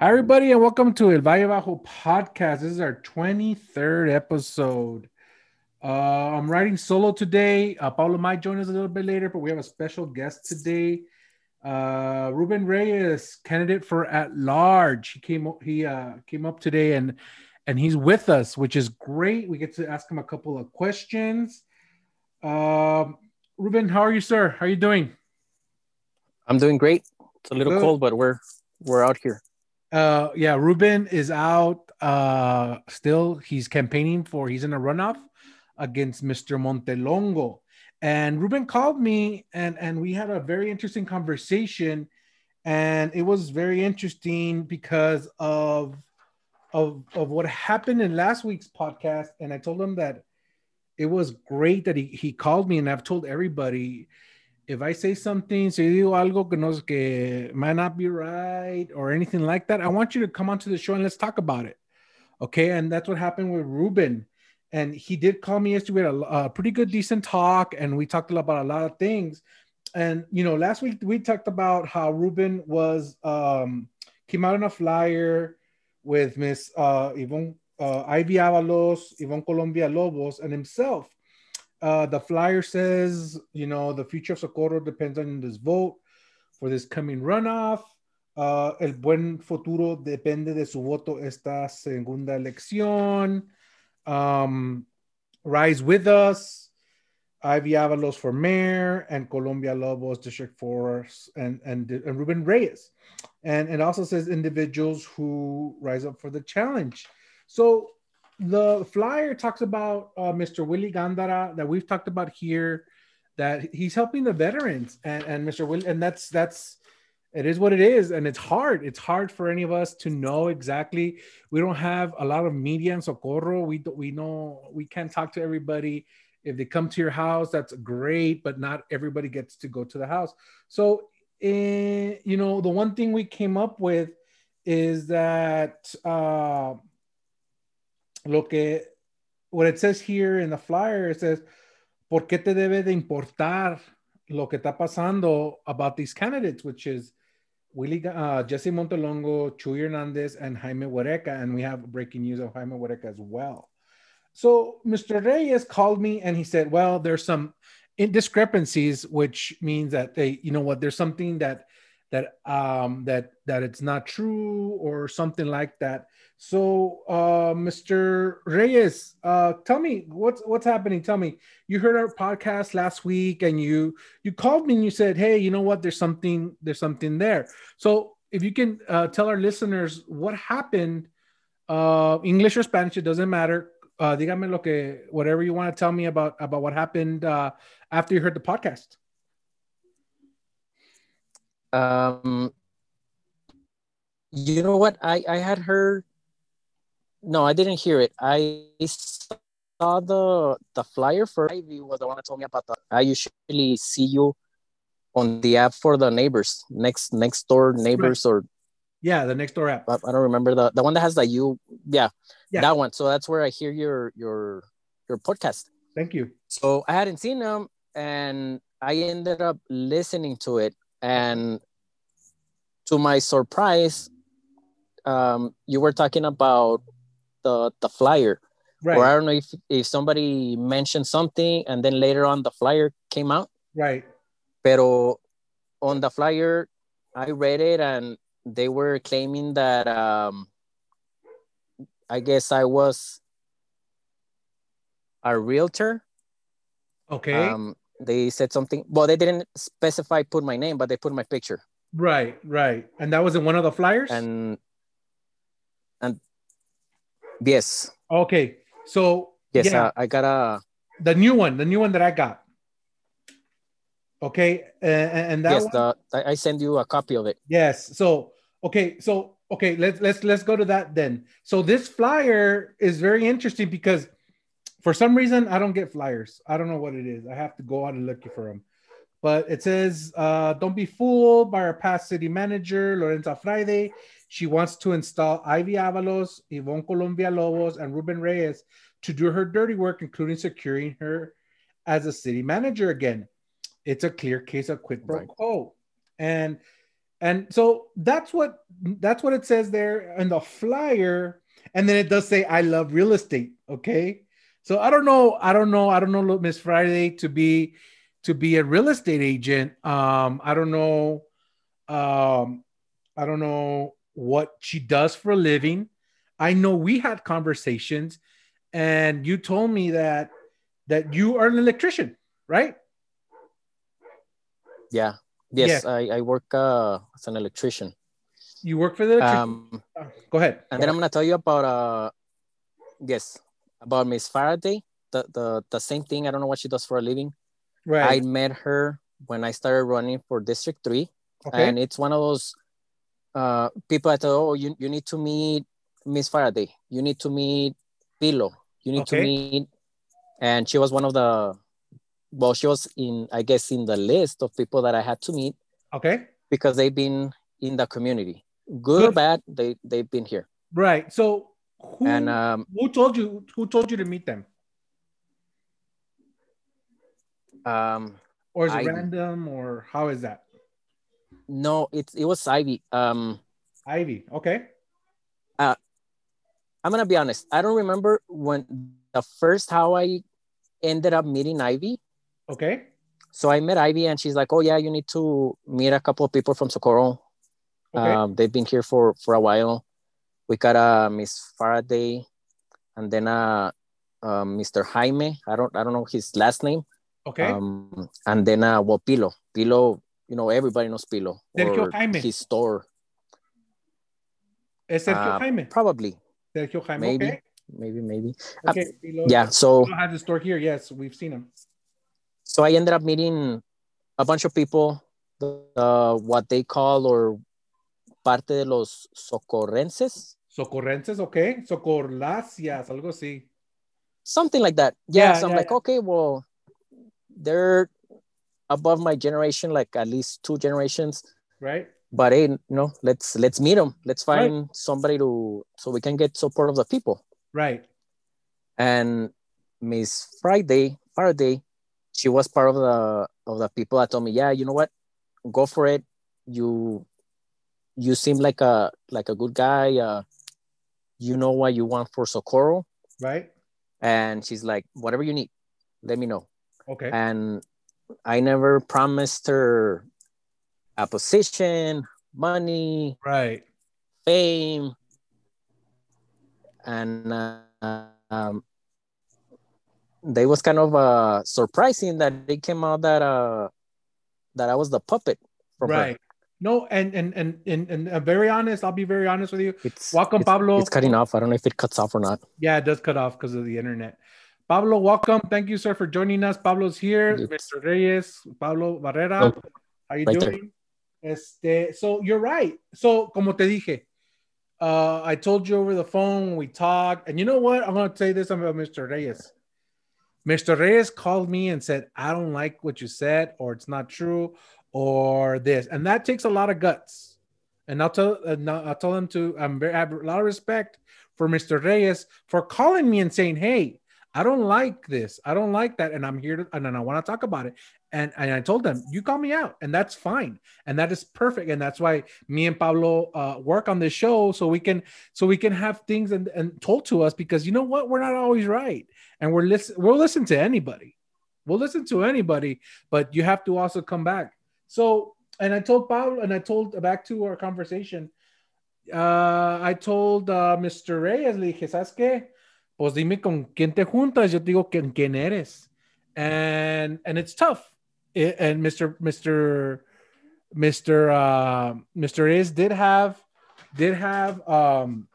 Hi, everybody, and welcome to El Valle Bajo podcast. This is our 23rd episode. Uh, I'm writing solo today. Uh, might join us a little bit later, but we have a special guest today. Uh, Ruben Reyes, candidate for at large. He came he uh, came up today and and he's with us, which is great. We get to ask him a couple of questions. Um, Ruben, how are you, sir? How are you doing? I'm doing great. It's a little Good. cold, but we're we're out here. Uh, yeah, Ruben is out. Uh, still, he's campaigning for. He's in a runoff against Mr. Montelongo, and Ruben called me, and and we had a very interesting conversation, and it was very interesting because of of of what happened in last week's podcast, and I told him that it was great that he he called me, and I've told everybody if I say something, si digo algo que no que might not be right or anything like that, I want you to come onto the show and let's talk about it. Okay, and that's what happened with Ruben. And he did call me yesterday. We had a, a pretty good, decent talk, and we talked about a lot of things. And you know, last week we talked about how Ruben was um, came out on a flyer with Miss uh, Yvonne uh, Ivy Avalos, Yvonne Colon-Villalobos, and himself uh, the flyer says, you know, the future of Socorro depends on this vote for this coming runoff. Uh, el buen futuro depende de su voto esta segunda elección. Um, Rise with us. Ivy Avalos for mayor and Colon-Villalobos District 4 and, and, and Ruben Reyes. And it also says individuals who rise up for the challenge. So the flyer talks about uh, Mr. Willie Gandara that we've talked about here, that he's helping the veterans, and and Mr. Willie, and that's that's it is what it is, and it's hard. It's hard for any of us to know exactly. We don't have a lot of media in Socorro. We we know we can't talk to everybody. If they come to your house, that's great, but not everybody gets to go to the house. So, eh, you know, the one thing we came up with is that. Uh, lo que, what it says here in the flyer, it says, ¿por qué te debe de importar lo que está pasando about these candidates, which is Willie, uh, Jesse Montelongo, Chuy Hernandez, and Jaime Huereca. And we have breaking news of Jaime Huereca as well. So Mr. Reyes called me and he said, well, there's some discrepancies, which means that they, you know what, there's something that that um that that it's not true or something like that so, uh, Mr. Reyes, uh, tell me what's what's happening. Tell me, you heard our podcast last week, and you you called me and you said, "Hey, you know what? There's something there's something there." So, if you can uh, tell our listeners what happened, uh, English or Spanish, it doesn't matter. Uh, dígame lo que whatever you want to tell me about about what happened uh, after you heard the podcast. Um, you know what? I I had heard no, I didn't hear it. I saw the the flyer for Ivy was the one that told me about that. I usually see you on the app for the neighbors, next next door neighbors right. or yeah, the next door app. I, I, don't remember the the one that has the you yeah, yeah, that one. So that's where I hear your your your podcast. Thank you. So I hadn't seen them and I ended up listening to it and to my surprise um, you were talking about the the flyer. Right. Or I don't know if if somebody mentioned something and then later on the flyer came out. Right. Pero on the flyer, I read it and they were claiming that um, I guess I was a realtor. Okay. Um, they said something. Well, they didn't specify put my name, but they put my picture. Right, right, and that was in one of the flyers. And and Yes. Okay. So yes, yeah, uh, I got a the new one, the new one that I got. Okay, uh, and that yes, one, the, I send you a copy of it. Yes. So okay, so okay, let's let's let's go to that then. So this flyer is very interesting because for some reason I don't get flyers. I don't know what it is. I have to go out and look for them. But it says, uh, "Don't be fooled by our past city manager Lorenza Friade. She wants to install Ivy Avalos, Yvonne Colon-Villalobos, and Ruben Reyes to do her dirty work, including securing her as a city manager again. It's a clear case of quid pro quo. And And so that's what that's what it says there in the flyer. And then it does say I love real estate. Okay. So I don't know, I don't know, I don't know Miss Friade to be to be a real estate agent. Um, I don't know, um, I don't know what she does for a living. I know we had conversations, and you told me that that you are an electrician, right? Yeah. Yes, yeah. I, I work uh, as an electrician. You work for the electrician? Um, Go ahead. And Go then ahead. I'm gonna tell you about uh, yes, about Miss Friade. The, the the same thing. I don't know what she does for a living. Right. I met her when I started running for District Three, okay. and it's one of those uh, people that oh you, you need to meet Miss Friade. You need to meet Pilo. You need okay. to meet, and she was one of the well, she was in, I guess, in the list of people that I had to meet. Okay. Because they've been in the community, good, good. or bad, they they've been here. Right. So who and um, who told you who told you to meet them? Um, or is it random, or how is that? No, it's it was Ivy. Um, Ivy. Okay. Uh, I'm gonna be honest. I don't remember when the first how I ended up meeting Ivy. Okay. So I met Ivy and she's like, oh yeah, you need to meet a couple of people from Socorro. Okay. Um, they've been here for, for a while. We got uh, Miss Friade and then uh, uh, Mr. Jaime. I don't I don't know his last name. Okay. Um, and then uh, well, Pilo. Pilo, you know, everybody knows Pilo. Sergio Jaime. His store. Es Sergio uh, Jaime. Probably. Sergio Jaime. Maybe. Okay. Maybe, maybe. Okay. Uh, yeah. So. I have the store here. Yes, we've seen him so I ended up meeting a bunch of people, uh, what they call or parte de los socorrenses. Socorrenses, okay. Socorlacias, algo así. Something like that. Yeah. yeah so I'm like, yeah. okay, well, they're above my generation, like at least two generations. Right. But hey, no, let's let's meet them. Let's find right. somebody to so we can get support of the people. Right. And Miss Friade, Friade, she was part of the of the people that told me, yeah, you know what, go for it. You you seem like a like a good guy. Uh, you know what you want for Socorro, right? And she's like, whatever you need, let me know. Okay. And I never promised her a position, money, right, fame, and uh, um, they was kind of uh surprising that they came out that uh that I was the puppet from right. Her. No, and and and and, and uh, very honest, I'll be very honest with you. It's, welcome, it's, Pablo. It's cutting off. I don't know if it cuts off or not. Yeah, it does cut off because of the internet. Pablo, welcome. Thank you, sir, for joining us. Pablo's here. It's, Mr. Reyes, Pablo Barrera. Oh, How you right doing? There. Este, so you're right. So, como te dije, uh, I told you over the phone, we talked, and you know what? I'm gonna say this about Mr. Reyes. Mr. Reyes called me and said, I don't like what you said, or it's not true, or this. And that takes a lot of guts. And I'll tell, uh, I'll tell him to, I'm very, I have a lot of respect for Mr. Reyes for calling me and saying, Hey, I don't like this. I don't like that. And I'm here to, and I want to talk about it. And, and I told them, you call me out, and that's fine. And that is perfect. And that's why me and Pablo uh, work on this show so we can so we can have things and, and told to us because you know what? We're not always right and we're listen we'll listen to anybody we'll listen to anybody but you have to also come back so and i told Pablo and i told back to our conversation uh, i told uh, mr reyes le dije sabes qué? Pues dime con quién te juntas. Yo te digo con quién eres. And and it's tough. It, and mr mr mr uh mr reyes did have did have um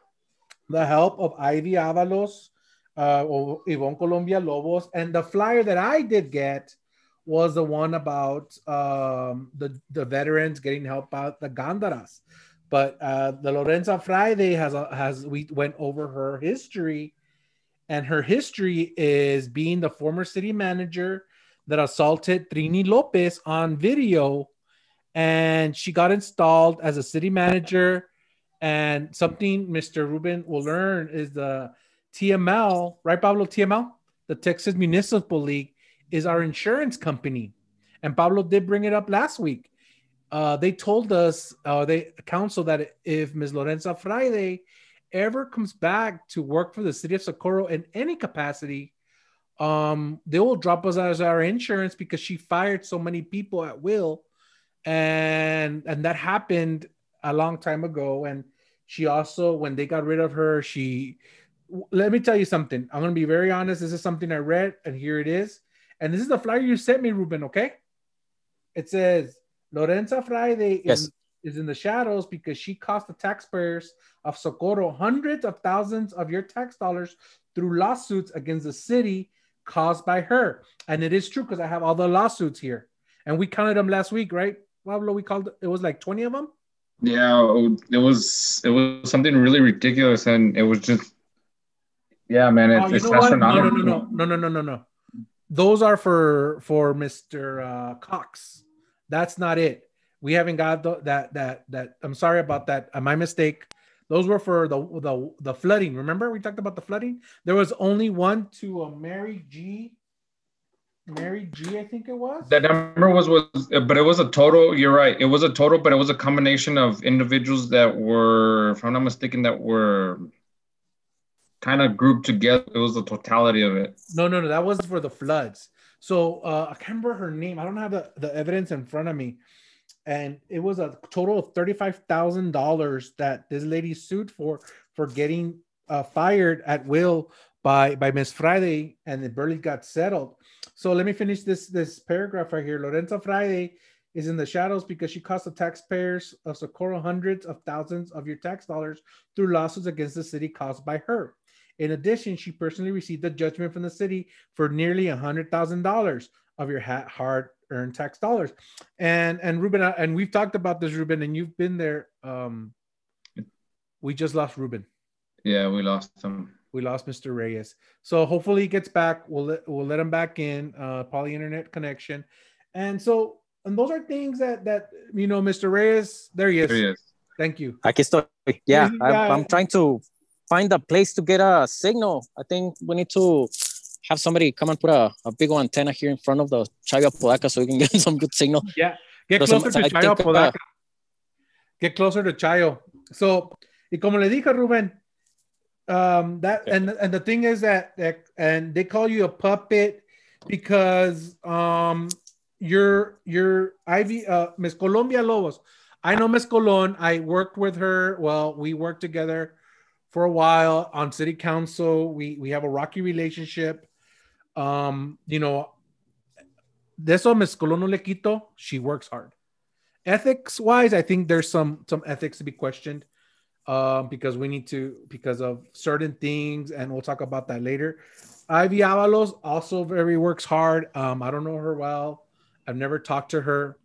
the help of ivy avalos uh, Yvonne Colon-Villalobos. And the flyer that I did get was the one about um, the, the veterans getting help out the Gandaras. But uh, the Lorenza Friade has a, has we went over her history, and her history is being the former city manager that assaulted Trini Lopez on video, and she got installed as a city manager. And something Mr. Ruben will learn is the TML, right, Pablo? TML, the Texas Municipal League, is our insurance company. And Pablo did bring it up last week. uh, they told us, uh, they counsel that if Ms. Lorenza Friade ever comes back to work for the city of Socorro in any capacity, um, they will drop us as our insurance because she fired so many people at will, and and that happened a long time ago. And she also, when they got rid of her, she let me tell you something. I'm gonna be very honest. This is something I read, and here it is. And this is the flyer you sent me, Ruben. Okay. It says Lorenza Friade Yes. is, is in the shadows because she cost the taxpayers of Socorro hundreds of thousands of your tax dollars through lawsuits against the city caused by her. And it is true because I have all the lawsuits here. And we counted them last week, right? Pablo, we called it was like 20 of them. Yeah, it was it was something really ridiculous, and it was just, yeah, man, oh, it's, Oh, you it's know what? No, no, no, no, no, no, no, no, no. Those are for for Mr. Uh, Cox. That's not it. We haven't got the, that that that. I'm sorry about that. Uh, my mistake. Those were for the the the flooding. Remember we talked about the flooding. There was only one to uh, Mary G. Mary G. I think it was. That number was was, but it was a total. You're right. It was a total, but it was a combination of individuals that were, if I'm not mistaken, that were kind of grouped together. It was the totality of it. No, no, no. That was for the floods. So uh, I can't remember her name. I don't have the, the evidence in front of me. And it was a total of thirty-five thousand dollars that this lady sued for for getting uh, fired at will by by Miss Friade, and it barely got settled. So let me finish this this paragraph right here. Lorenza Friade is in the shadows because she cost the taxpayers of Socorro hundreds of thousands of your tax dollars through lawsuits against the city caused by her. In addition, she personally received a judgment from the city for nearly a hundred thousand dollars of your hard-earned tax dollars. And and Ruben, and we've talked about this, Ruben, and you've been there. Um, we just lost Ruben. Yeah, we lost them. We lost Mr. Reyes. So hopefully he gets back. We'll let we'll let him back in. Uh, poly internet connection, and so and those are things that that you know, Mr. Reyes. There he is. There he is. Thank you. Aquí estoy. Yeah, I'm, I'm trying to find a place to get a signal. I think we need to have somebody come and put a, a big old antenna here in front of the Chaga Podaca so we can get some good signal. Yeah, get Pero closer some- to Chayo think, uh, Get closer to Chayo. So, y como le dije, Ruben, um, that and and the thing is that, that and they call you a puppet because um you're you're Ivy uh Miss Colon-Villalobos. I know Miss Colon. I worked with her. Well, we worked together for a while on city council. We we have a rocky relationship. Um, you know, de eso Miss Colon no le quito. She works hard. Ethics wise, I think there's some some ethics to be questioned um, because we need to because of certain things, and we'll talk about that later. Ivy Avalos also very works hard. Um, I don't know her well. I've never talked to her,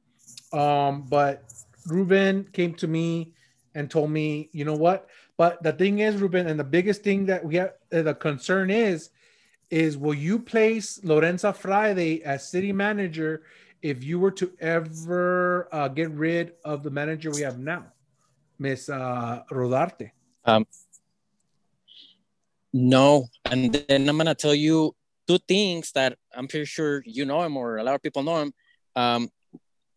um, but Ruben came to me and told me, you know what? But the thing is, Ruben, and the biggest thing that we have, uh, the concern is, is will you place Lorenza Friade as city manager if you were to ever uh, get rid of the manager we have now, Miss uh, Rodarte? No, and then I'm gonna tell you two things that I'm pretty sure you know him or a lot of people know him. Um,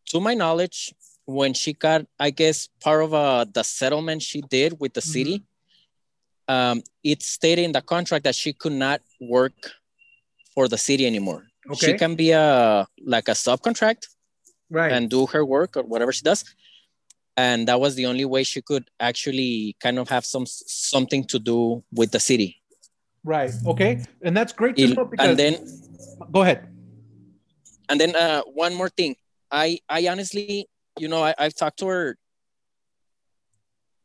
to my knowledge, when she got, I guess, part of uh, the settlement she did with the city, um, it stated in the contract that she could not work for the city anymore. She can be a like a subcontract right. and do her work or whatever she does. And that was the only way she could actually kind of have some something to do with the city. Right. Okay. And that's great to know because and then go ahead. and then uh, one more thing. I I honestly, you know, I, I've talked to her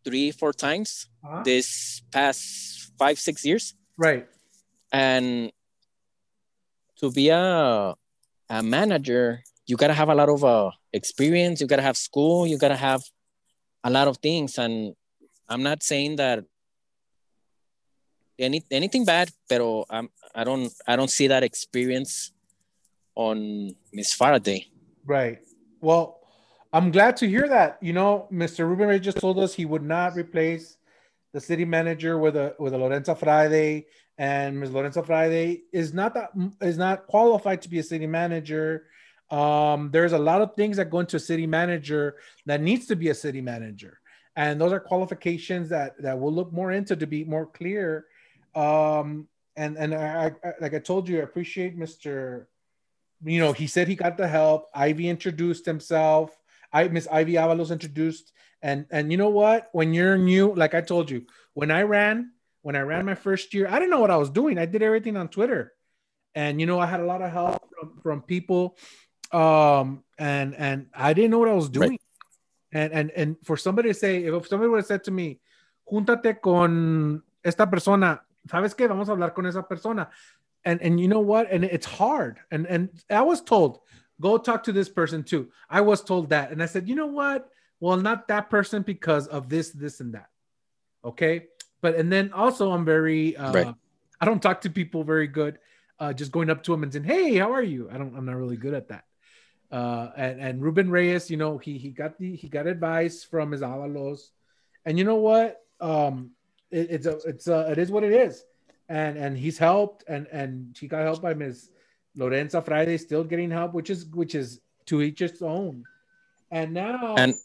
three, four times Uh-huh. this past five, six years. Right. And to be a a manager, you gotta have a lot of uh, experience. You gotta have school. You gotta have a lot of things. And I'm not saying that any anything bad, pero I'm, I don't I don't see that experience on Miss Friade. Right. Well, I'm glad to hear that. You know, Mr. Ruben Ray just told us he would not replace the city manager with a with a Lorenza Friade, and Ms. Lorenza Friade is not that is not qualified to be a city manager. Um, there's a lot of things that go into a city manager that needs to be a city manager, and those are qualifications that that we'll look more into to be more clear. Um, and and I, I like I told you, I appreciate Mr. You know, he said he got the help. Ivy introduced himself. I Miss Ivy Avalos introduced, and and you know what? When you're new, like I told you, when I ran, when I ran my first year, I didn't know what I was doing. I did everything on Twitter, and you know, I had a lot of help from, from people, um, and and I didn't know what I was doing. Right. And and and for somebody to say, if somebody would have said to me, "Júntate con esta persona," ¿sabes qué? Vamos a hablar con esa persona. And and you know what? And it's hard. And and I was told, go talk to this person too. I was told that, and I said, you know what? Well, not that person because of this, this, and that. Okay. But and then also I'm very uh right. I don't talk to people very good. Uh just going up to them and saying, Hey, how are you? I don't I'm not really good at that. Uh and, and Ruben Reyes, you know, he he got the he got advice from his Avalos. And you know what? Um it, it's a it's a it is what it is. And and he's helped and and he got help by Ms. Lorenza Friade still getting help, which is which is to each its own. And now and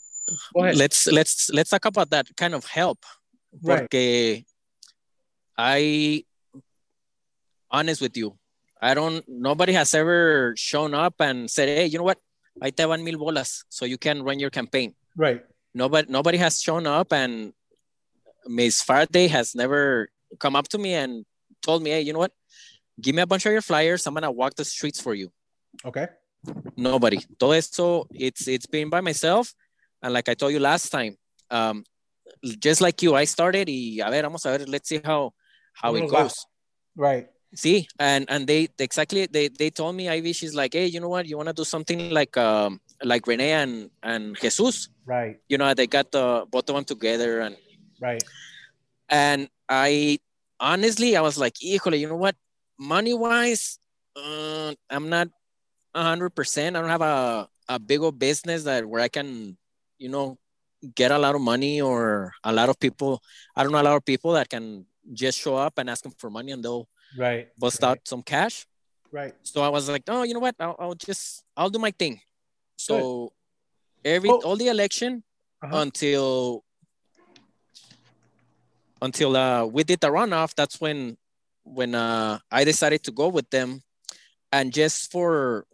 let's let's let's talk about that kind of help. Right. Porque I honest with you, I don't nobody has ever shown up and said, hey, you know what? I te van mil bolas so you can run your campaign. Right. Nobody nobody has shown up and Miss Friade has never come up to me and told me, hey, you know what? Give me a bunch of your flyers. I'm gonna walk the streets for you. Okay. Nobody. Todo esto, it's it's been by myself. And like I told you last time, um, just like you, I started y a ver, vamos a ver, let's see how how it goes. Right. See, and and they they exactly they they told me Ivy, she's like, hey, you know what, you want to do something like um like Rene and and Jesus, right? You know, they got the both of them together and right. And I honestly, I was like, híjole, you know what, money wise, uh, I'm not hundred percent. I don't have a a big old business that where I can, you know, get a lot of money or a lot of people. I don't know a lot of people that can just show up and ask them for money and they'll right bust right. out some cash. Right. So I was like, oh, you know what? I'll, I'll just I'll do my thing. So Good. every oh. all the election uh-huh. until until uh, we did the runoff. That's when when uh, I decided to go with them, and just for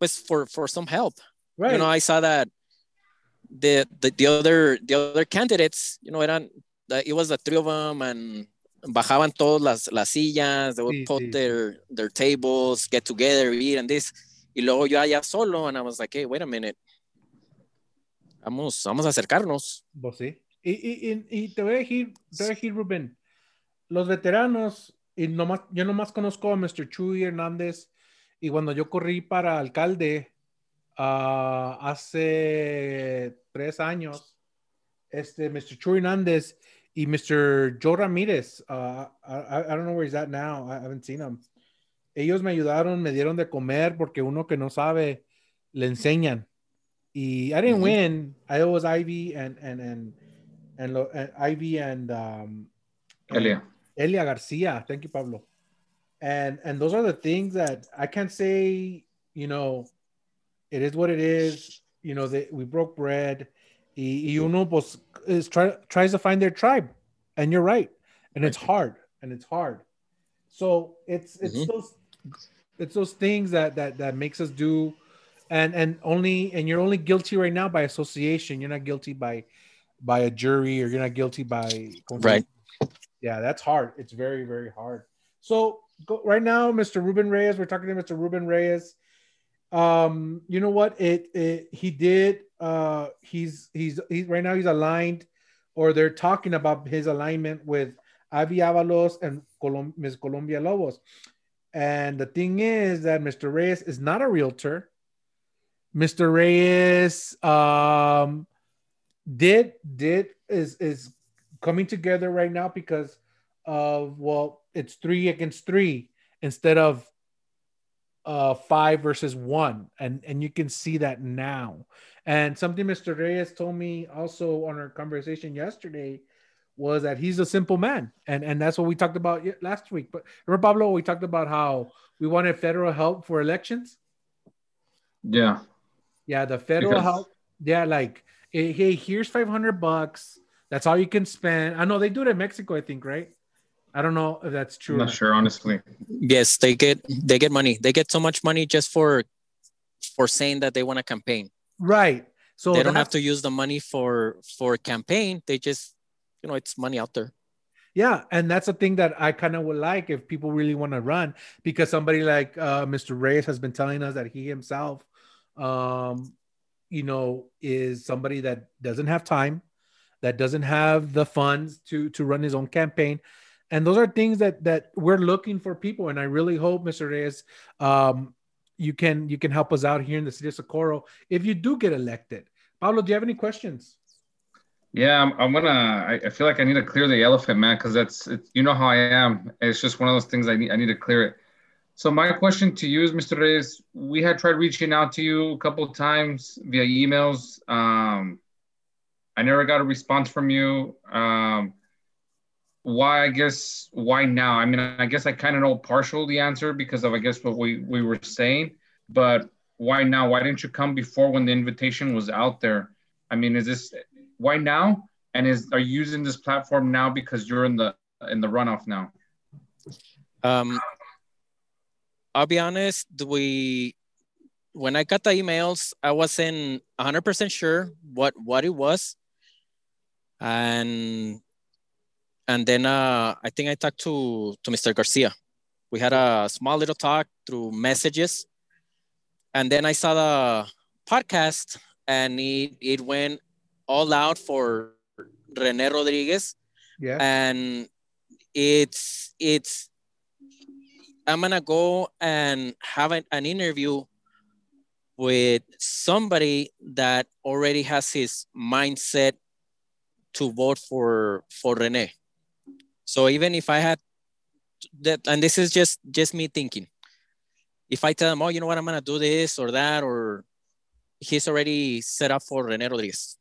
was for for some help. Right. You know, I saw that the the, the other the other candidates, you know, eran it was the three of them and bajaban todas las, las sillas, they would sí, put sí. their their tables, get together, eat and this. Y luego yo allá solo and I was like, hey, wait a minute. Vamos, vamos a acercarnos. Pues sí. Y, y, y, te voy a decir, te voy a decir, Rubén, los veteranos, y nomás, yo nomás conozco a Mr. Chuy Hernández, y cuando yo corrí para alcalde uh, hace tres años, este, Mr. Chuy Hernández y Mr. Joe Ramírez, uh, I, I, don't know where he's at now, I haven't seen him. Ellos me ayudaron, me dieron de comer porque uno que no sabe, le enseñan. Y I didn't mm -hmm. win. I was Ivy and, and, and and Ivy and um, Elia. Elia Garcia. Thank you, Pablo. And and those are the things that I can't say. You know, it is what it is. You know, that we broke bread. Y, y uno pues, is try, tries to find their tribe, and you're right, and it's hard, and it's hard. So it's it's mm-hmm. those it's those things that that that makes us do and and only and you're only guilty right now by association you're not guilty by by a jury or you're not guilty by right yeah that's hard it's very very hard so go, right now mr ruben reyes we're talking to mr ruben reyes um you know what it, it he did uh he's he's he's right now he's aligned or they're talking about his alignment with Ivy Avalos and Colom- Ms. Colon-Villalobos. And the thing is that Mr. Reyes is not a realtor. Mr. Reyes um, did did is is coming together right now because of well it's three against three instead of uh five versus one and and you can see that now and something mr reyes told me also on our conversation yesterday was that he's a simple man and and that's what we talked about last week but remember pablo we talked about how we wanted federal help for elections Yeah. Yeah, the federal Because- help. Yeah, like eh, hey, here's five hundred bucks. That's all you can spend. I know they do it in Mexico, I think, right? I don't know if that's true. I'm not not. sure, honestly. Yes, they get they get money. They get so much money just for for saying that they want to campaign. Right. So they don't have to use the money for for campaign. They just you know it's money out there. Yeah, and that's a thing that I kind of would like if people really want to run, because somebody like uh, Mr. Reyes has been telling us that he himself, um, you know, is somebody that doesn't have time, that doesn't have the funds to to run his own campaign, and those are things that that we're looking for people. And I really hope, Mr. Reyes, um, you can you can help us out here in the city of Socorro if you do get elected. Pablo, do you have any questions? Yeah, I'm, I'm gonna. I, I feel like I need to clear the elephant, man, because that's it's, you know how I am. It's just one of those things I need. I need to clear it. So my question to you is, Mr. Reyes, we had tried reaching out to you a couple of times via emails. Um, I never got a response from you. Um, why? I guess why now? I mean, I guess I kind of know partial the answer because of I guess what we we were saying, but why now? Why didn't you come before when the invitation was out there? I mean, is this why now? And is are you using this platform now because you're in the in the runoff now? Um, I'll be honest. We when I got the emails, I wasn't 100 percent sure what what it was, and and then uh, I think I talked to to Mr. Garcia. We had a small little talk through messages, and then I saw the podcast, and it it went all out for Rene Rodriguez Yeah. and it's it's i'm gonna go and have an, an interview with somebody that already has his mindset to vote for for rene. So even if i had that and this is just just me thinking. If i tell him oh you know what? I'm gonna do this or that or he's already set up for rene rodriguez.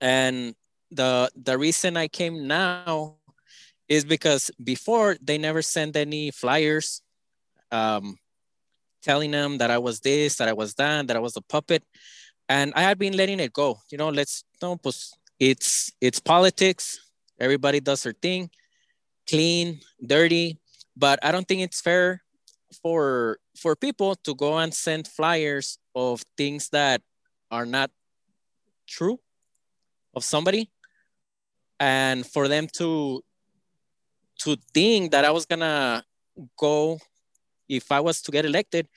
And the the reason I came now is because before they never sent any flyers um, telling them that I was this, that I was that, that I was a puppet, and I had been letting it go. You know, let's no, pues it's it's politics. Everybody does their thing, clean, dirty, but I don't think it's fair for for people to go and send flyers of things that are not true of somebody and for them to to think that I was gonna go if I was to get elected,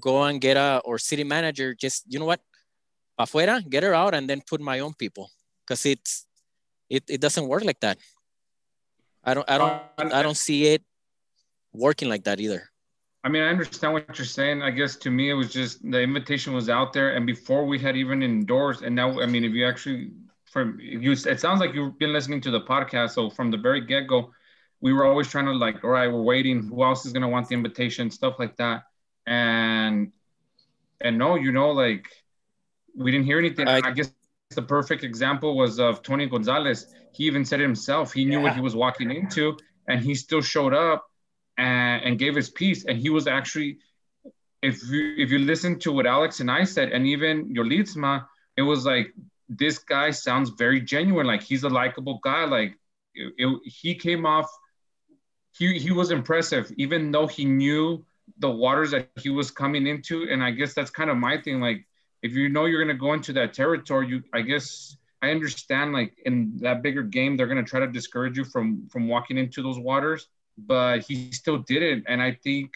go and get a or city manager, just you know what, afuera, get her out and then put my own people. Cause it's it, it doesn't work like that. I don't I don't I don't see it working like that either. I mean, I understand what you're saying. I guess to me, it was just the invitation was out there, and before we had even endorsed, and now, I mean, if you actually, from if you, it sounds like you've been listening to the podcast. So from the very get go, we were always trying to like, all right, we're waiting. Who else is gonna want the invitation? Stuff like that, and and no, you know, like we didn't hear anything. I- I, guess the perfect example was of Tony Gonzalez. He even said it himself. He knew what he was walking into, and he still showed up and, and gave his piece. And he was actually, if you if you listen to what Alex and I said, and even your Lietzma, it was like this guy sounds very genuine. Like he's a likable guy. Like it, it- he came off. He he was impressive, even though he knew the waters that he was coming into. And I guess that's kind of my thing. Like if you know you're gonna go into that territory, you I guess I understand like in that bigger game, they're gonna try to discourage you from from walking into those waters but he still did it. And I think,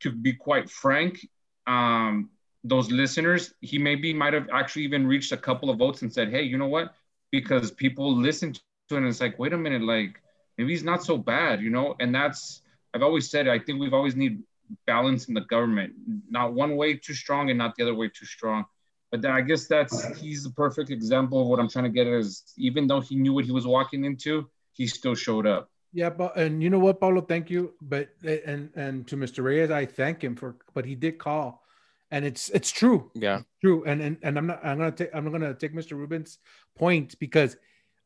to be quite frank, um, those listeners, he maybe might have actually even reached a couple of votes and said, "Hey, you know what?" Because people listen to it, and it's like, wait a minute, like maybe he's not so bad, you know. And that's I've always said, I think we've always need balance in the government, not one way too strong and not the other way too strong. But then I guess that's he's the perfect example of what I'm trying to get at is even though he knew what he was walking into, he still showed up. Yeah, but and you know what, Paulo, thank you. But and and to Mr. Reyes, I thank him for. But he did call, and it's it's true, Yeah. true. And and and I'm not. I'm gonna take. I'm gonna take Mr. Ruben's point because,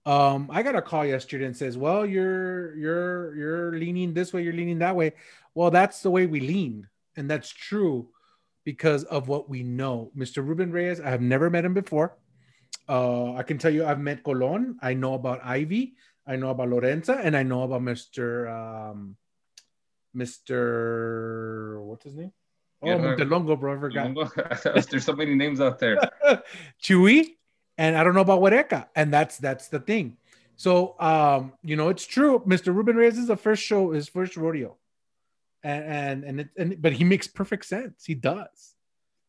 um, I got a call yesterday and says, well, you're you're you're leaning this way, you're leaning that way. Well, that's the way we lean, and that's true because of what we know. Mr. Ruben Reyes, I have never met him before. Uh, I can tell you, I've met Colon. I know about Ivy. I know about Lorenza, and I know about Mr. Um, Mr. What's his name? Oh, Yeah, Montelongo, bro. I forgot. There's so many names out there. Chewy, and I don't know about Huereca, and that's that's the thing. So, um, you know, it's true. Mr. Ruben Reyes is the first show, his first rodeo, and and and, it, and but he makes perfect sense. He does.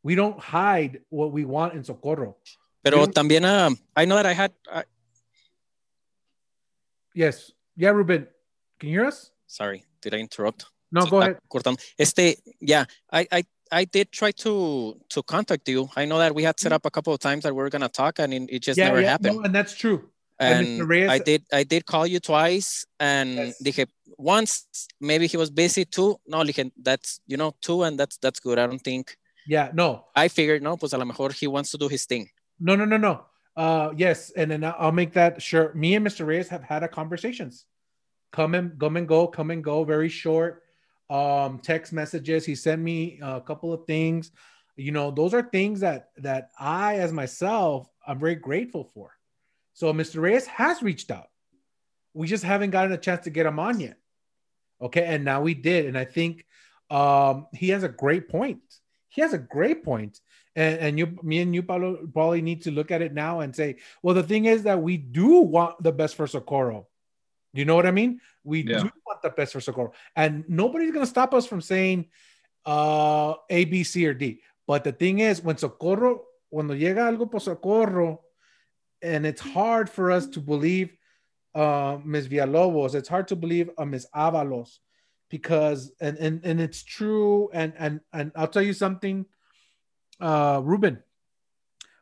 We don't hide what we want in Socorro. Pero también, uh, I know that I had, I, Yes, yeah, Ruben. Can you hear us? sorry, did I interrupt? No, Se go ahead. cortando. Este, yeah, I, I, I did try to to contact you. I know that we had set up a couple of times that we are gonna talk, and it it just yeah, never yeah, happened. no, and that's true. And I did I did call you twice and Yes. dije once maybe he was busy too. No, dije that's you know two and that's that's good. I don't think Yeah, no, I figured no, pues a lo mejor he wants to do his thing. no, no, no, no. Uh, yes, and then I'll make that sure. Me and Mr. Reyes have had a conversations. Come and come and go, come and go. Very short. Um, text messages. He sent me a couple of things. You know, those are things that that I, as myself, I'm very grateful for. So Mr. Reyes has reached out. We just haven't gotten a chance to get him on yet. Okay, and now we did, and I think um, he has a great point. He has a great point. And, and you, me and you, Paulo, probably need to look at it now and say, well, the thing is that we do want the best for Socorro. You know what I mean? We Yeah. do want the best for Socorro, and nobody's gonna stop us from saying uh, A, B, C, or D. But the thing is, when Socorro, cuando llega algo por Socorro, and it's hard for us to believe uh, Ms. Villalobos, it's hard to believe uh, Ms. Avalos, because and and and it's true. And and and I'll tell you something, uh, Ruben.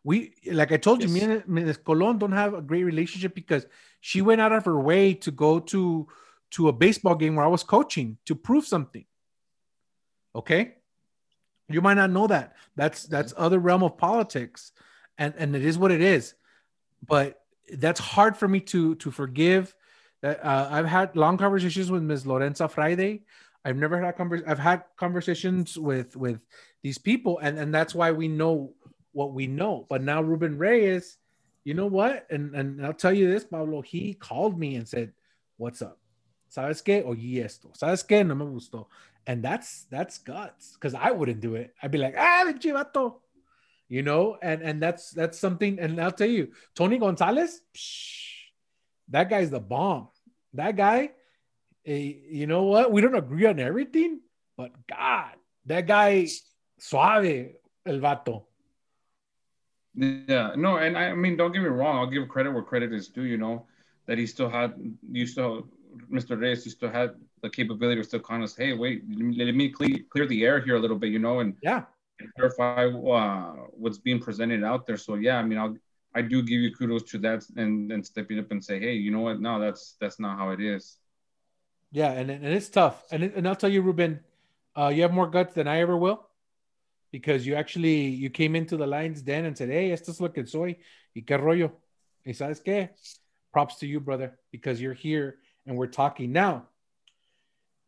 We like I told you, me and Ms. Colon don't have a great relationship because she went out of her way to go to to a baseball game where I was coaching to prove something. Okay, you might not know that. That's that's other realm of politics, and and it is what it is. But that's hard for me to to forgive. That uh, I've had long conversations with Ms. Lorenza Friade. I've never had convers. I've had conversations with with these people, and and that's why we know what we know. But now Ruben Reyes, you know what? And and I'll tell you this, Pablo. He called me and said, "What's up? ¿Sabes qué? Oye esto. ¿Sabes qué? No me gustó." And that's that's guts because I wouldn't do it. I'd be like, "Ah, chivato," you know. And and that's that's something. And I'll tell you, Tony Gonzalez, psh, that guy's the bomb. That guy, eh, you know what? We don't agree on everything, but God, that guy, suave, el vato. Yeah, no, and I, I mean, don't get me wrong. I'll give credit where credit is due. You know, that he still had, you still, Mr. Reyes, he still had the capability of still calling us. Hey, wait, let me, let me clear, clear the air here a little bit. You know, and Yeah, clarify uh, what's being presented out there. So yeah, I mean, I'll, I do give you kudos to that and and stepping up and say, hey, you know what? No, that's that's not how it is. yeah, and and it's tough. And it, and I'll tell you, Ruben, uh, you have more guts than I ever will, because you actually you came into the Lions Den and said, "Hey, esto es lo que soy y qué rollo." Y sabes qué? Props to you, brother, because you're here and we're talking now.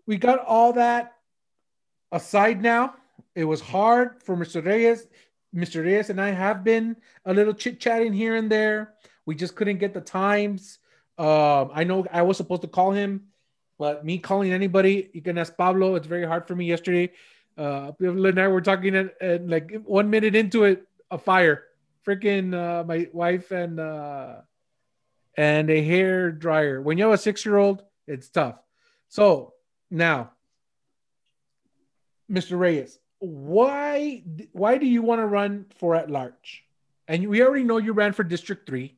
We got all that aside now. It was hard for Mr. Reyes. Mr. Reyes and I have been a little chit chatting here and there. We just couldn't get the times. Um, I know I was supposed to call him, but me calling anybody, you can ask Pablo. It's very hard for me yesterday. Uh, Pablo and I were talking, and, like one minute into it, a fire. Freaking uh, my wife and uh, and a hair dryer. When you have a six year old, it's tough. So now, Mr. Reyes, why why do you want to run for at large? And we already know you ran for District Three,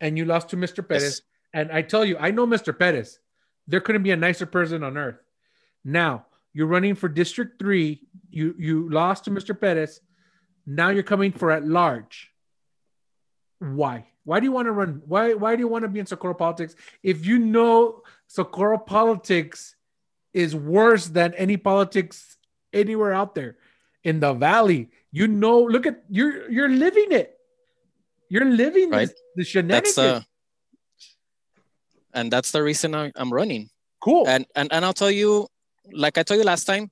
and you lost to Mr. Perez. Yes. And I tell you, I know Mr. Perez. There couldn't be a nicer person on earth. Now you're running for District Three. You you lost to Mr. Perez. Now you're coming for at large. Why? Why do you want to run? Why why do you want to be in Socorro politics if you know Socorro politics is worse than any politics anywhere out there in the valley? You know, look at you're you're living it. You're living Right. this, the shenanigans. That's uh, and that's the reason I, I'm running. cool. And and and I'll tell you, like I told you last time,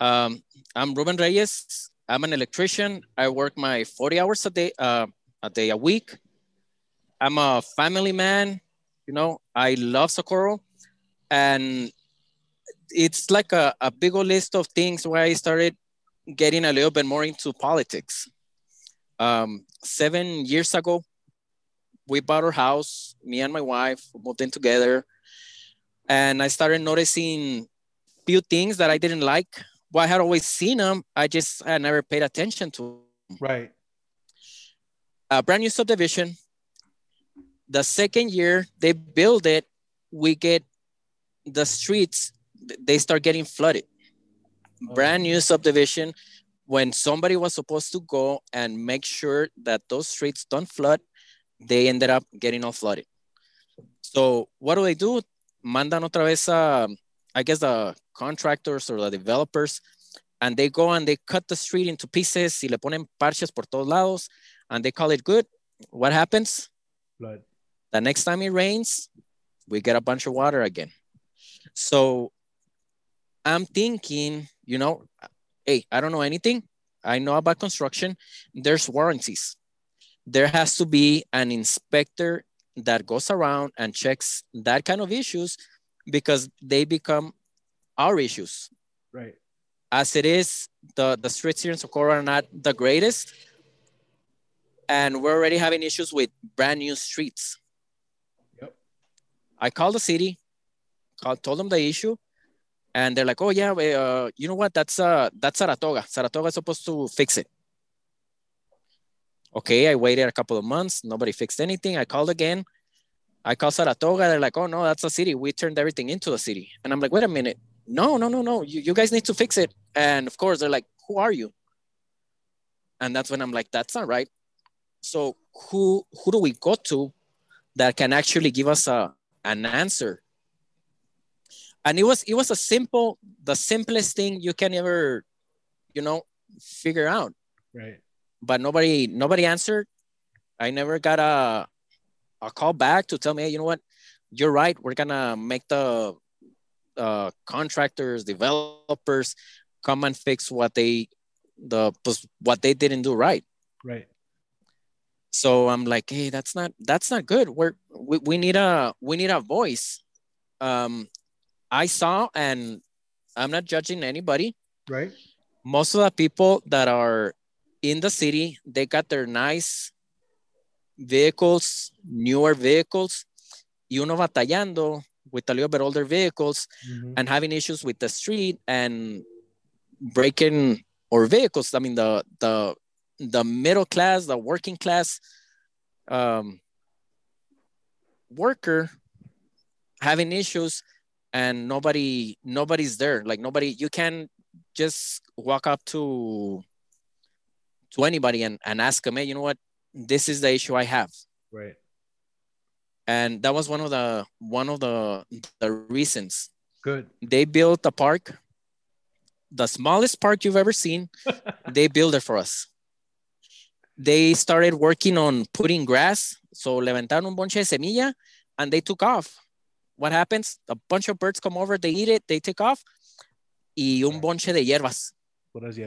Um, I'm Ruben Reyes. I'm an electrician. I work my 40 hours a day, uh, a day a week. I'm a family man. You know, I love Socorro, and it's like a, a big old list of things where I started getting a little bit more into politics. Um, seven years ago, we bought our house. Me and my wife moved in together, and I started noticing few things that I didn't like. Well, I had always seen them. I just had never paid attention to. Them. Right. A brand new subdivision. The second year they build it, we get the streets. They start getting flooded. Oh. Brand new subdivision. When somebody was supposed to go and make sure that those streets don't flood, they ended up getting all flooded. So what do they do? Mandan otra vez a, I guess the contractors or the developers, and they go and they cut the street into pieces y le ponen parches por todos lados, and they call it good. What happens? Flood. The next time it rains, we get a bunch of water again. So I'm thinking, you know, hey, I don't know anything. I know about construction. There's warranties. There has to be an inspector that goes around and checks that kind of issues because they become our issues. Right. As it is, the, the streets here in Socorro are not the greatest. And we're already having issues with brand new streets. Yep. I called the city, called, told them the issue, and they're like, "Oh yeah, uh, you know what? That's uh, that's Saratoga. Saratoga is supposed to fix it." Okay, I waited a couple of months. Nobody fixed anything. I called again. I called Saratoga. They're like, oh, no, that's a city. We turned everything into a city. And I'm like, wait a minute. No, no, no, no. You, you guys need to fix it. And of course, they're like, who are you? And that's when I'm like, that's not right. So who who do we go to that can actually give us a an answer? And it was it was a simple, the simplest thing you can ever, you know, figure out. Right. But nobody nobody answered. I never got a a call back to tell me, hey, you know what, you're right. We're gonna make the uh, contractors, developers come and fix what they the what they didn't do right. Right. So I'm like, hey, that's not that's not good. We're we, we need a we need a voice. Um, I saw, and I'm not judging anybody. Right. Most of the people that are in the city, they got their nice vehicles, newer vehicles, y uno batallando with a little bit older vehicles mm-hmm. and having issues with the street and breaking or vehicles. I mean, the the the middle class, the working class um, worker having issues and nobody nobody's there. Like nobody, you can just walk up to to anybody and, and ask them, hey, you know what? this is the issue I have. Right. And that was one of the one of the the reasons. Good. They built a park, the smallest park you've ever seen. they built it for us. They started working on putting grass. So levantaron un bonche de semilla and they took off. What happens? A bunch of birds come over, they eat it, they take off. Y un bonche de hierbas.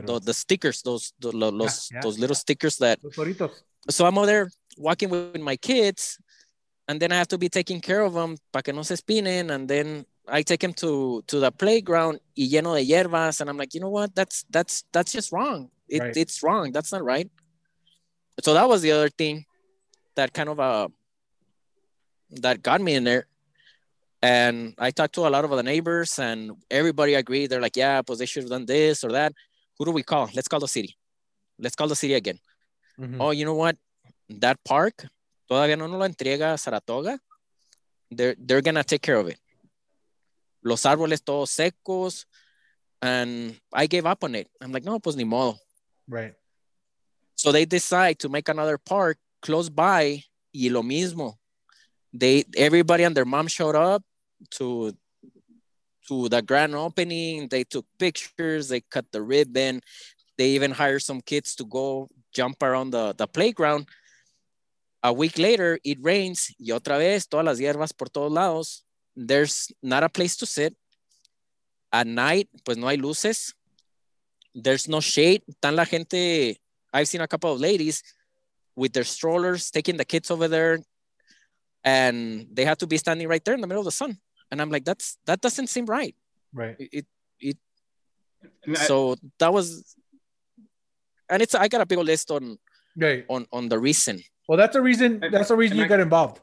The, the stickers, those the, los, yeah, yeah. those little stickers that so I'm over there walking with my kids, and then I have to be taking care of them para que no se espinen, and then I take him to to the playground y lleno de hierbas, and I'm like, you know what? That's that's that's just wrong. It, right. It's wrong. That's not right. So that was the other thing that kind of uh that got me in there. And I talked to a lot of the neighbors, and everybody agreed. They're like, yeah, pues they should have done this or that. Who do we call? Let's call the city. Let's call the city again. Mm-hmm. Oh, you know what? That park todavía no nos lo entrega Saratoga. They're, they're gonna take care of it. Los árboles todos secos. And I gave up on it. I'm like, no, pues ni modo. Right. So they decide to make another park close by y lo mismo. They everybody and their mom showed up to to the grand opening. They took pictures, they cut the ribbon, they even hired some kids to go jump around the, the playground. A week later, it rains y otra vez todas las hierbas por todos lados. There's not a place to sit. At night, pues no hay luces. there's no shade. Tan la gente, I've seen a couple of ladies with their strollers taking the kids over there and they have to be standing right there in the middle of the sun. And I'm like, that's that doesn't seem right. Right. It it, it so that was and it's I got a big list on right. on on the reason. Well, that's a reason. And- That's the reason you I- got involved.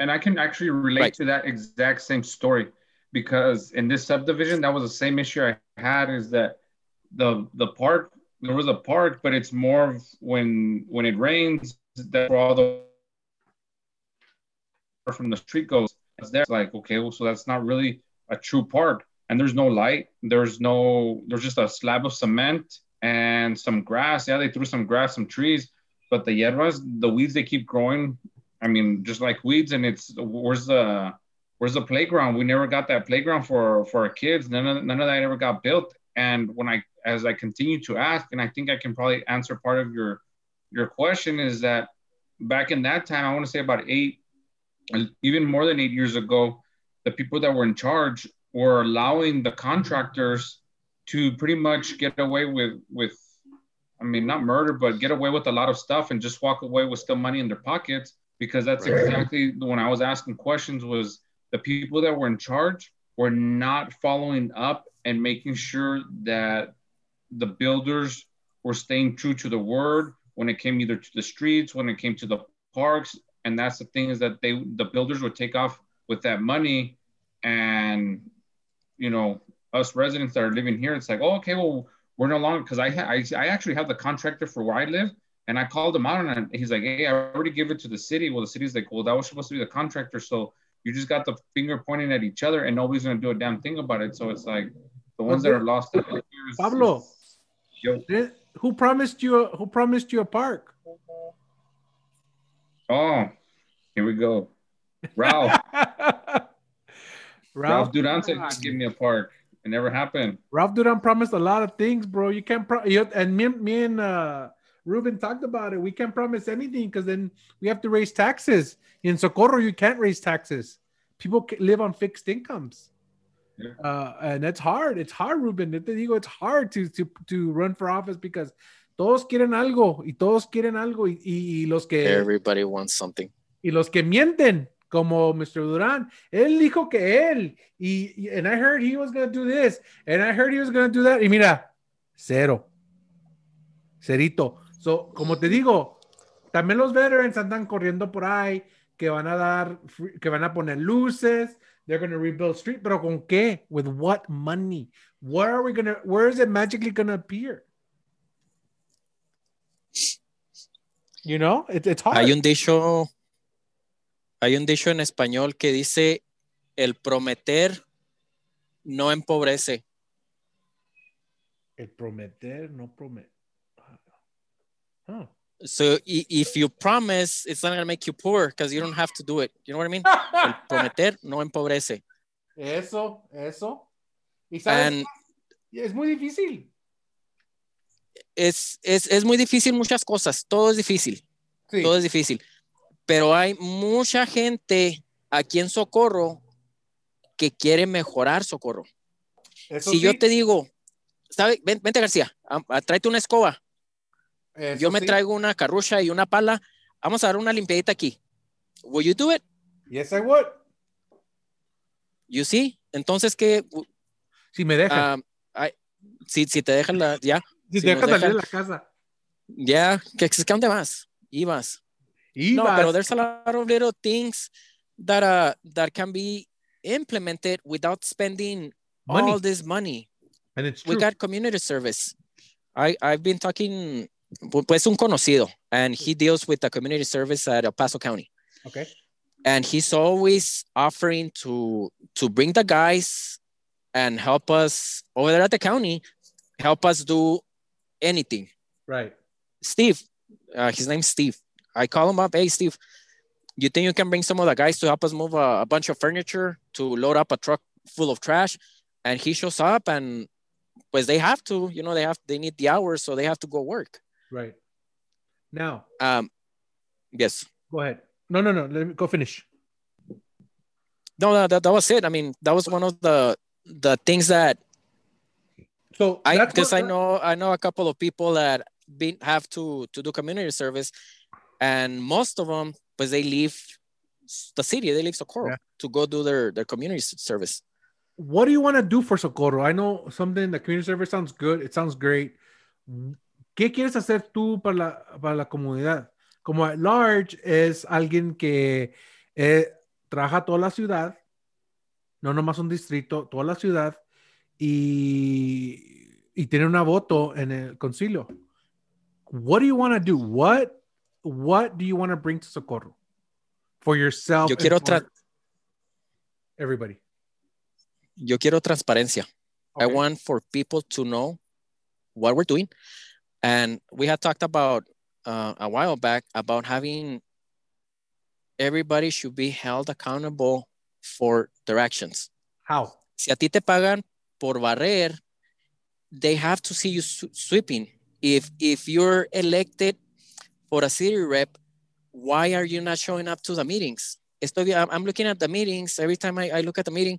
and I can actually relate Right. to that exact same story because in this subdivision, that was the same issue I had is that the the park there was a park, but it's more of when when it rains that's where all the from the street goes. It's there. It's like okay, well, so that's not really a true park, and there's no light. There's no there's just a slab of cement and some grass. Yeah, they threw some grass, some trees, but the hierbas, the weeds, they keep growing I mean, just like weeds, and it's where's the where's the playground? We never got that playground for for our kids. None of none of that ever got built. And when I as I continue to ask, and I think I can probably answer part of your your question is that back in that time, I want to say about eight, even more than eight years ago, the people that were in charge were allowing the contractors to pretty much get away with with I mean not murder, but get away with a lot of stuff and just walk away with still money in their pockets because that's Right. exactly when I was asking questions was the people that were in charge were not following up and making sure that the builders were staying true to the word when it came either to the streets, when it came to the parks, and that's the thing is that they the builders would take off with that money, and you know us residents that are living here, it's like oh okay well we're no longer because I, ha- I I actually have the contractor for where I live, and I called him out and he's like hey I already give it to the city. Well the city's like well that was supposed to be the contractor, so you just got the finger pointing at each other and nobody's gonna do a damn thing about it. So it's like the ones that are lost. out here is- Pablo. is-. Eh, Who promised you? A, who promised you a park? Oh, here we go. Ralph. Ralph Ralph Duran said he'd give me a park. It never happened. Ralph Duran promised a lot of things, bro. You can't pro- you, and me, me and uh, Ruben talked about it. We can't promise anything because then we have to raise taxes. In Socorro, you can't raise taxes. People live on fixed incomes. Yeah. Uh, and it's hard. It's hard, Ruben. It's hard to, to, to run for office because todos quieren algo y todos quieren algo y, y, y los que Everybody wants something. y los que mienten, como Mr. Durán, él dijo que él, y, y- and I heard he was going to do this, and I heard he was going to do that, y mira, cero, cerito. So, como te digo, también los veterans andan corriendo por ahí, que van a dar, que van a poner luces, they're going to rebuild street, pero con qué? With what money? Where are we going to, where is it magically going to appear? You know, it, it's hard. Hay un dicho, hay un dicho en español que dice el prometer no empobrece. El prometer, no prometer. Huh. So i- if you promise, it's not gonna make you poor because you don't have to do it. You know what I mean? El prometer no empobrece. Eso, eso. Y sabes, And es muy difícil. Es, es, es muy difícil muchas cosas. Todo es difícil. Sí. Todo es difícil. Pero hay mucha gente aquí en Socorro que quiere mejorar Socorro. Eso si yo te digo, ¿sabe? Ven- vente García, a- a- tráete una escoba. eso Yo me sí. traigo una carrucha y una pala. Vamos a dar una limpiadita aquí. Will you do it? Yes, I would. You see? Entonces, ¿qué? Si me dejan. Ah, si, si te dejan la, ya, si si dejan salir de la casa. ya, ¿qué, qué dónde vas? Ibas. Y No, vas. pero there's a lot of little things that uh that can be implemented without spending Money. all this money. And it's true. We got community service. I I've been talking pu- pues un conocido and he deals with the community service at El Paso County. okay. And he's always offering to to bring the guys and help us over there at the county, help us do anything. Right. Steve, uh, his name's Steve. I call him up. Hey, Steve, you think you can bring some of the guys to help us move a, a bunch of furniture to load up a truck full of trash? And he shows up, and pues they have to. You know, they have they need the hours, so they have to go work. Right. Now, Um, yes. go ahead. No, no, no. Let me go finish. No, that, that, that was it. I mean, that was one of the the things that So I because I know I know a couple of people that been have to to do community service, and most of them, but they leave the city, they leave Socorro Yeah. to go do their their community service. what do you want to do for Socorro? I know something, the community service sounds good. It sounds great. ¿Qué quieres hacer tú para la, para la comunidad? Como at large es alguien que eh, trabaja toda la ciudad, no nomás un distrito, toda la ciudad, y, y tiene una voto en el concilio. What do you want to do? What, what do you want to bring to Socorro? For yourself. Yo quiero tra- everybody. Yo quiero transparencia. I Okay. want for people to know what we're doing. And we had talked about uh, a while back about having everybody should be held accountable for their actions. How? Si a ti te pagan por barrer, they have to see you sweeping. If if you're elected for a city rep, why are you not showing up to the meetings? Estoy, I'm, I'm looking at the meetings. Every time I, I look at the meeting,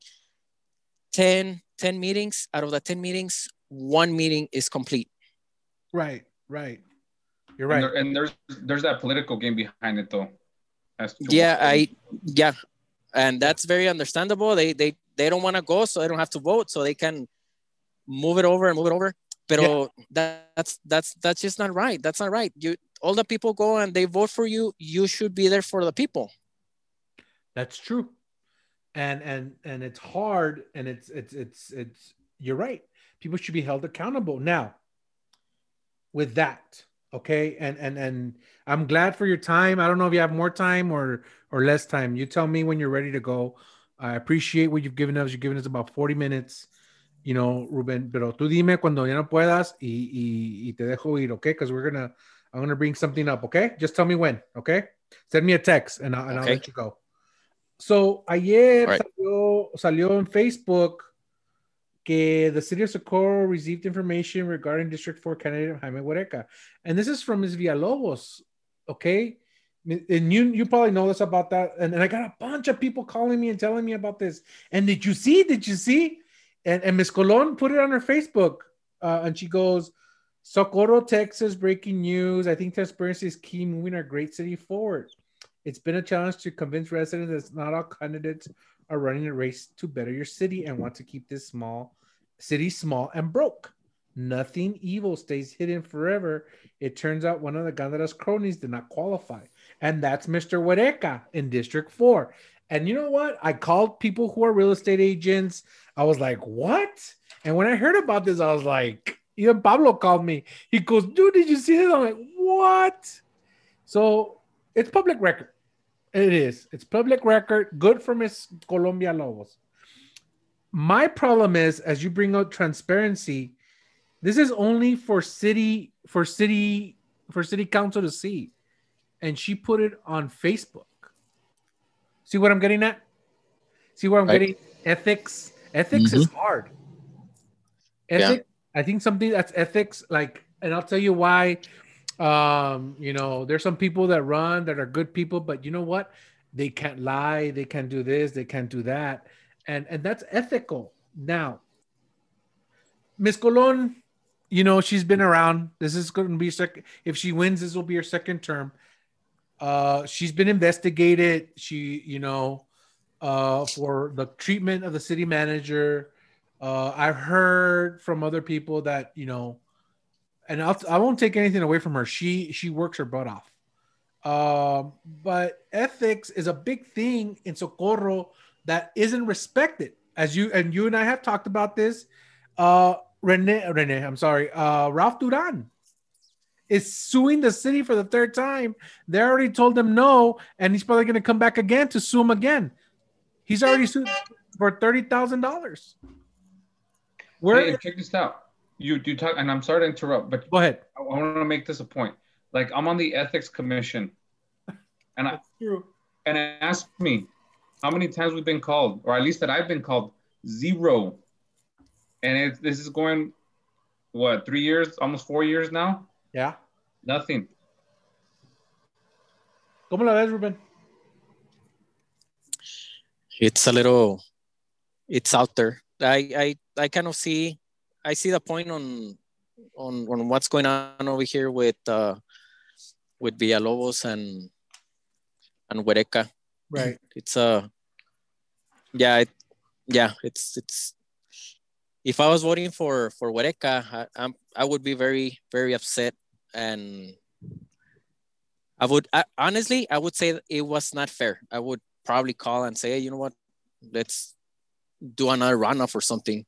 10, 10 meetings, out of the 10 meetings, one meeting is complete. Right, right. You're And, right. there- and there's there's that political game behind it though. Yeah, I yeah, and that's very understandable. They they they don't want to go, so they don't have to vote, so they can move it over and move it over. Pero that, that's that's that's just not right. That's not right. You all the people go and they vote for you. You should be there for the people. That's true. And and and it's hard and it's it's it's it's you're right. People should be held accountable. Now, with that, okay? And and and I'm glad for your time. I don't know if you have more time or or less time. You tell me when you're ready to go. I appreciate what you've given us. You've given us about 40 minutes, you know, Ruben. Pero tú dime cuando ya no puedas y, y, y te dejo ir, okay? Because we're gonna, I'm gonna bring something up, okay? Just tell me when, okay? Send me a text and, I'll, and I'll let you go. So ayer right. salió, salió en Facebook que the city of Socorro received information regarding District 4 candidate Jaime Huereca. And this is from Ms. Villalobos, okay? And you you probably know this about that. And, and I got a bunch of people calling me and telling me about this. And did you see? Did you see? And, and Ms. Colon put it on her Facebook. Uh, and she goes, Socorro, Texas, breaking news. I think transparency is key moving our great city forward. It's been a challenge to convince residents that not all candidates are running a race to better your city and want to keep this small city small and broke. Nothing evil stays hidden forever. It turns out one of the Gandara's cronies did not qualify, and that's Mr. Huereca in District 4. And you know what? I called people who are real estate agents. I was like, what? And when I heard about this, I was like, even Pablo called me. He goes, dude, did you see this? I'm like, what? So it's public record. It is. It's public record. Good for Miss Colon-Villalobos. My problem is, as you bring out transparency, this is only for city for city for city council to see, and she put it on Facebook. See what I'm getting at? See where I'm Right. getting ethics? Ethics is hard. Yeah. Ethics. I think something that's ethics, like, and I'll tell you why. Um, you know, there's some people that run that are good people, but you know what? They can't lie, they can't do this, they can't do that, and and that's ethical. Now, Miss Colon, you know, she's been around. This is going to be second. If she wins, this will be her second term. Uh, she's been investigated. She, you know, uh, for the treatment of the city manager. Uh, I've heard from other people that you know, and I'll, I won't take anything away from her. She she works her butt off. Um, but ethics is a big thing in Socorro that isn't respected. As you and you and I have talked about this. Uh, Rene, Rene, I'm sorry. Uh, Ralph Duran is suing the city for the third time. They already told him no, and he's probably going to come back again to sue him again. He's already sued for thirty thousand dollars. Where? Hey, check this out. You you talk, and I'm sorry to interrupt, but Go ahead. I, want to make this a point. Like I'm on the ethics commission, and I True. and it asked me how many times we've been called, or at least that I've been called, zero. And it, this is going, what, three years, almost four years now? Yeah. Nothing. ¿Cómo la ves, Ruben? It's a little, it's out there. I I I kind of see I see the point on on on what's going on over here with uh with Villalobos and and Huereca. Right. It's a uh, yeah, it, yeah, it's it's if I was voting for for Huereca, I, I'm, I would be very very upset and I would I, honestly I would say it was not fair. I would probably call and say, hey, you know what, let's do another runoff or something.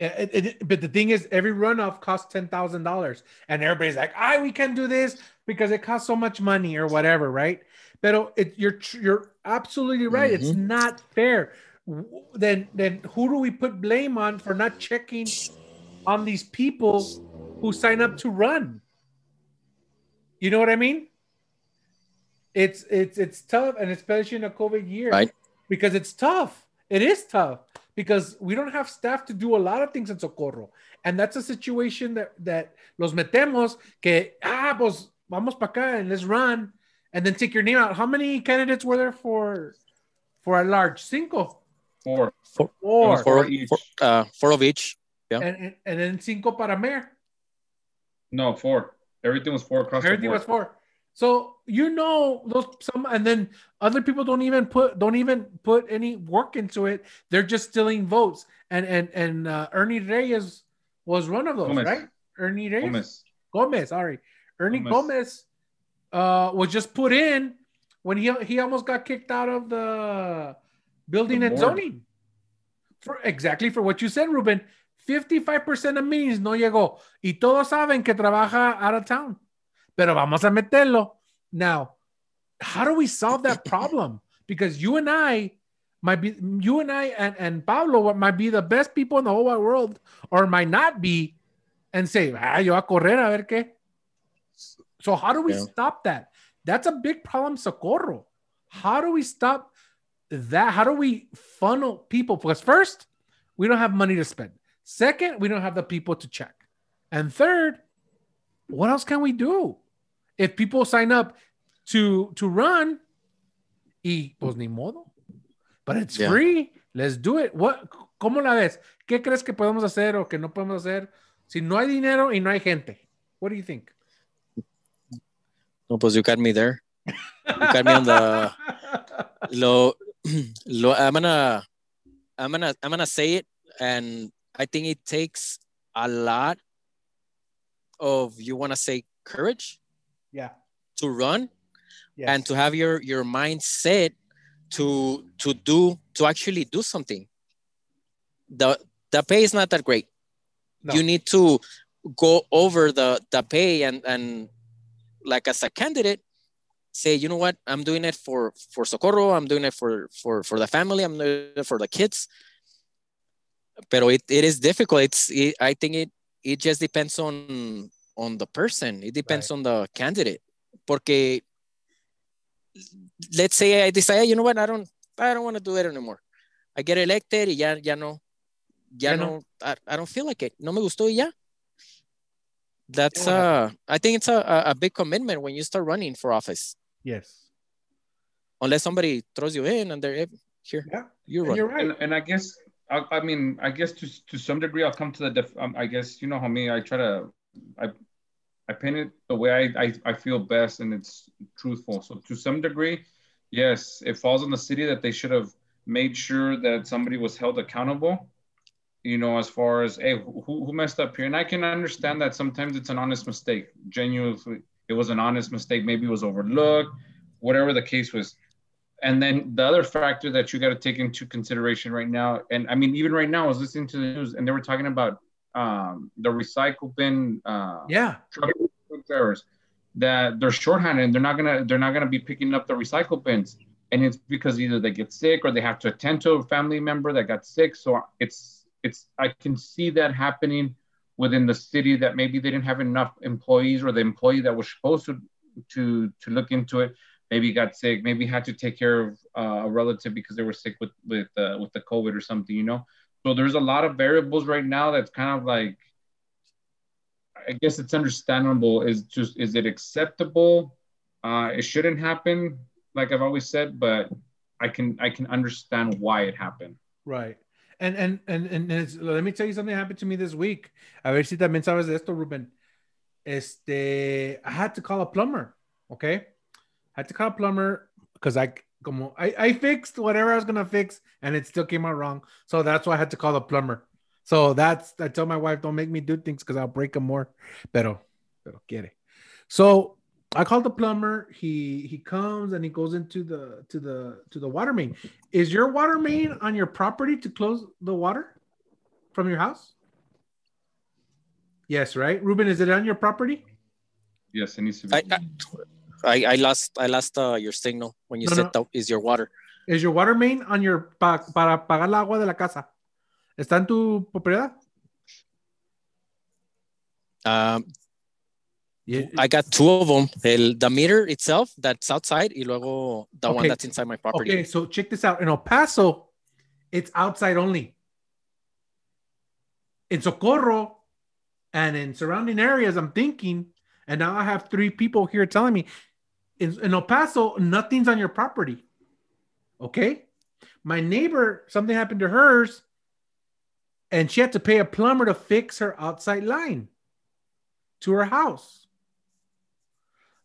It, it, but the thing is, every runoff costs ten thousand dollars, and everybody's like, "I we can do this because it costs so much money or whatever," right? But it, you're you're absolutely right. Mm-hmm. It's not fair. Then then who do we put blame on for not checking on these people who sign up to run? You know what I mean? It's it's it's tough, and especially in a COVID year, right? Because it's tough. It is tough because we don't have staff to do a lot of things in Socorro. And that's a situation that, that los metemos que, ah, pues vamos para acá and let's run and then take your name out. How many candidates were there for for a large? Cinco. Four. Four. Four. Four, each. Four, uh, four of each. Yeah. And, and, and then cinco para mayor. No, four. Everything was four across Everything was four. So you know those some and then other people don't even put don't even put any work into it. They're just stealing votes. And and and uh, Ernie Reyes was one of those, Gomez. right? Ernie Reyes. Gomez. Gomez, sorry. Ernie Gomez, Gomez uh, was just put in when he he almost got kicked out of the building the and zoning. For exactly for what you said, Ruben. 55% of meetings no llegó. Y todos saben que trabaja out of town pero vamos a meterlo. Now, how do we solve that problem? Because you and I might be, you and I and, and Pablo might be the best people in the whole wide world, or might not be, and say, ah, yo a correr a ver qué. So, how do we yeah. stop that? That's a big problem, Socorro. How do we stop that? How do we funnel people? Because first, we don't have money to spend. Second, we don't have the people to check. And third, what else can we do? if people sign up to to run, y pues ni modo. But it's yeah. free. Let's do it. What, ¿Cómo la ves? ¿Qué crees que podemos hacer o que no podemos hacer si no hay dinero y no hay gente? What do you think? No, pues you got me there. You got me on the lo, lo I'm gonna I'm gonna I'm gonna say it and I think it takes a lot of you want to say courage? Yeah. To run? Yes. and to have your your mindset to to do to actually do something. The the pay is not that great. No. you need to go over the the pay and and like as a candidate say you know what? I'm doing it for for socorro. I'm doing it for for for the family. I'm doing it for the kids but it, it is difficult it's it, i think it it just depends on on the person. It depends right. on the candidate. Porque let's say I decide, you know what, I don't I don't want to do it anymore. I get elected y ya, ya no, ya, ya no, no I, I, don't feel like it. No me gustó y ya. That's uh I think it's a, a big commitment when you start running for office. Yes. Unless somebody throws you in and they're here. Yeah, you're, you're right. And, and I guess I, I, mean, I guess to to some degree, I'll come to the. Def, um, I guess you know how me. I try to I I paint it the way I, I, I feel best and it's truthful. So to some degree, yes, it falls on the city that they should have made sure that somebody was held accountable. You know, as far as hey, who, who messed up here, and I can understand that sometimes it's an honest mistake. Genuinely, it was an honest mistake. Maybe it was overlooked, whatever the case was. And then the other factor that you got to take into consideration right now, and I mean, even right now, I was listening to the news and they were talking about um, the recycle bin uh, yeah. truck drivers that they're shorthanded and they're not gonna they're not gonna be picking up the recycle bins. And it's because either they get sick or they have to attend to a family member that got sick. So it's it's i can see that happening within the city that maybe they didn't have enough employees or the employee that was supposed to to to look into it maybe got sick maybe had to take care of uh, a relative because they were sick with with uh, with the covid or something you know so there's a lot of variables right now that's kind of like, I guess it's understandable. Is just is it acceptable? Uh, it shouldn't happen, like I've always said, but I can I can understand why it happened. Right. And and and, and it's- let me tell you something happened to me this week. A ver si también sabes de esto, Ruben. Este, I had to call a plumber. Okay, had to call a plumber because I como I, I fixed whatever I was gonna fix and it still came out wrong. So that's why I had to call the plumber. So that's I tell my wife don't make me do things because I'll break them more. Pero pero quiere. So I called the plumber. He he comes and he goes into the to the to the water main. Is your water main on your property to close the water from your house? Yes, right. Ruben, is it on your property? Yes, it needs to be. I, I, I, I lost I lost uh, your signal when you No, said no. is your water. Is your water main on your pa- para pagar el agua de la casa? ¿Está en tu propiedad? Um, Yeah. I got two of them. El, the meter itself that's outside, y luego the one that's inside my property. Okay, so check this out. In El Paso, it's outside only. In Socorro and in surrounding areas, I'm thinking, and now I have three people here telling me in, in El Paso, nothing's on your property. Okay. My neighbor, something happened to hers, and she had to pay a plumber to fix her outside line to her house.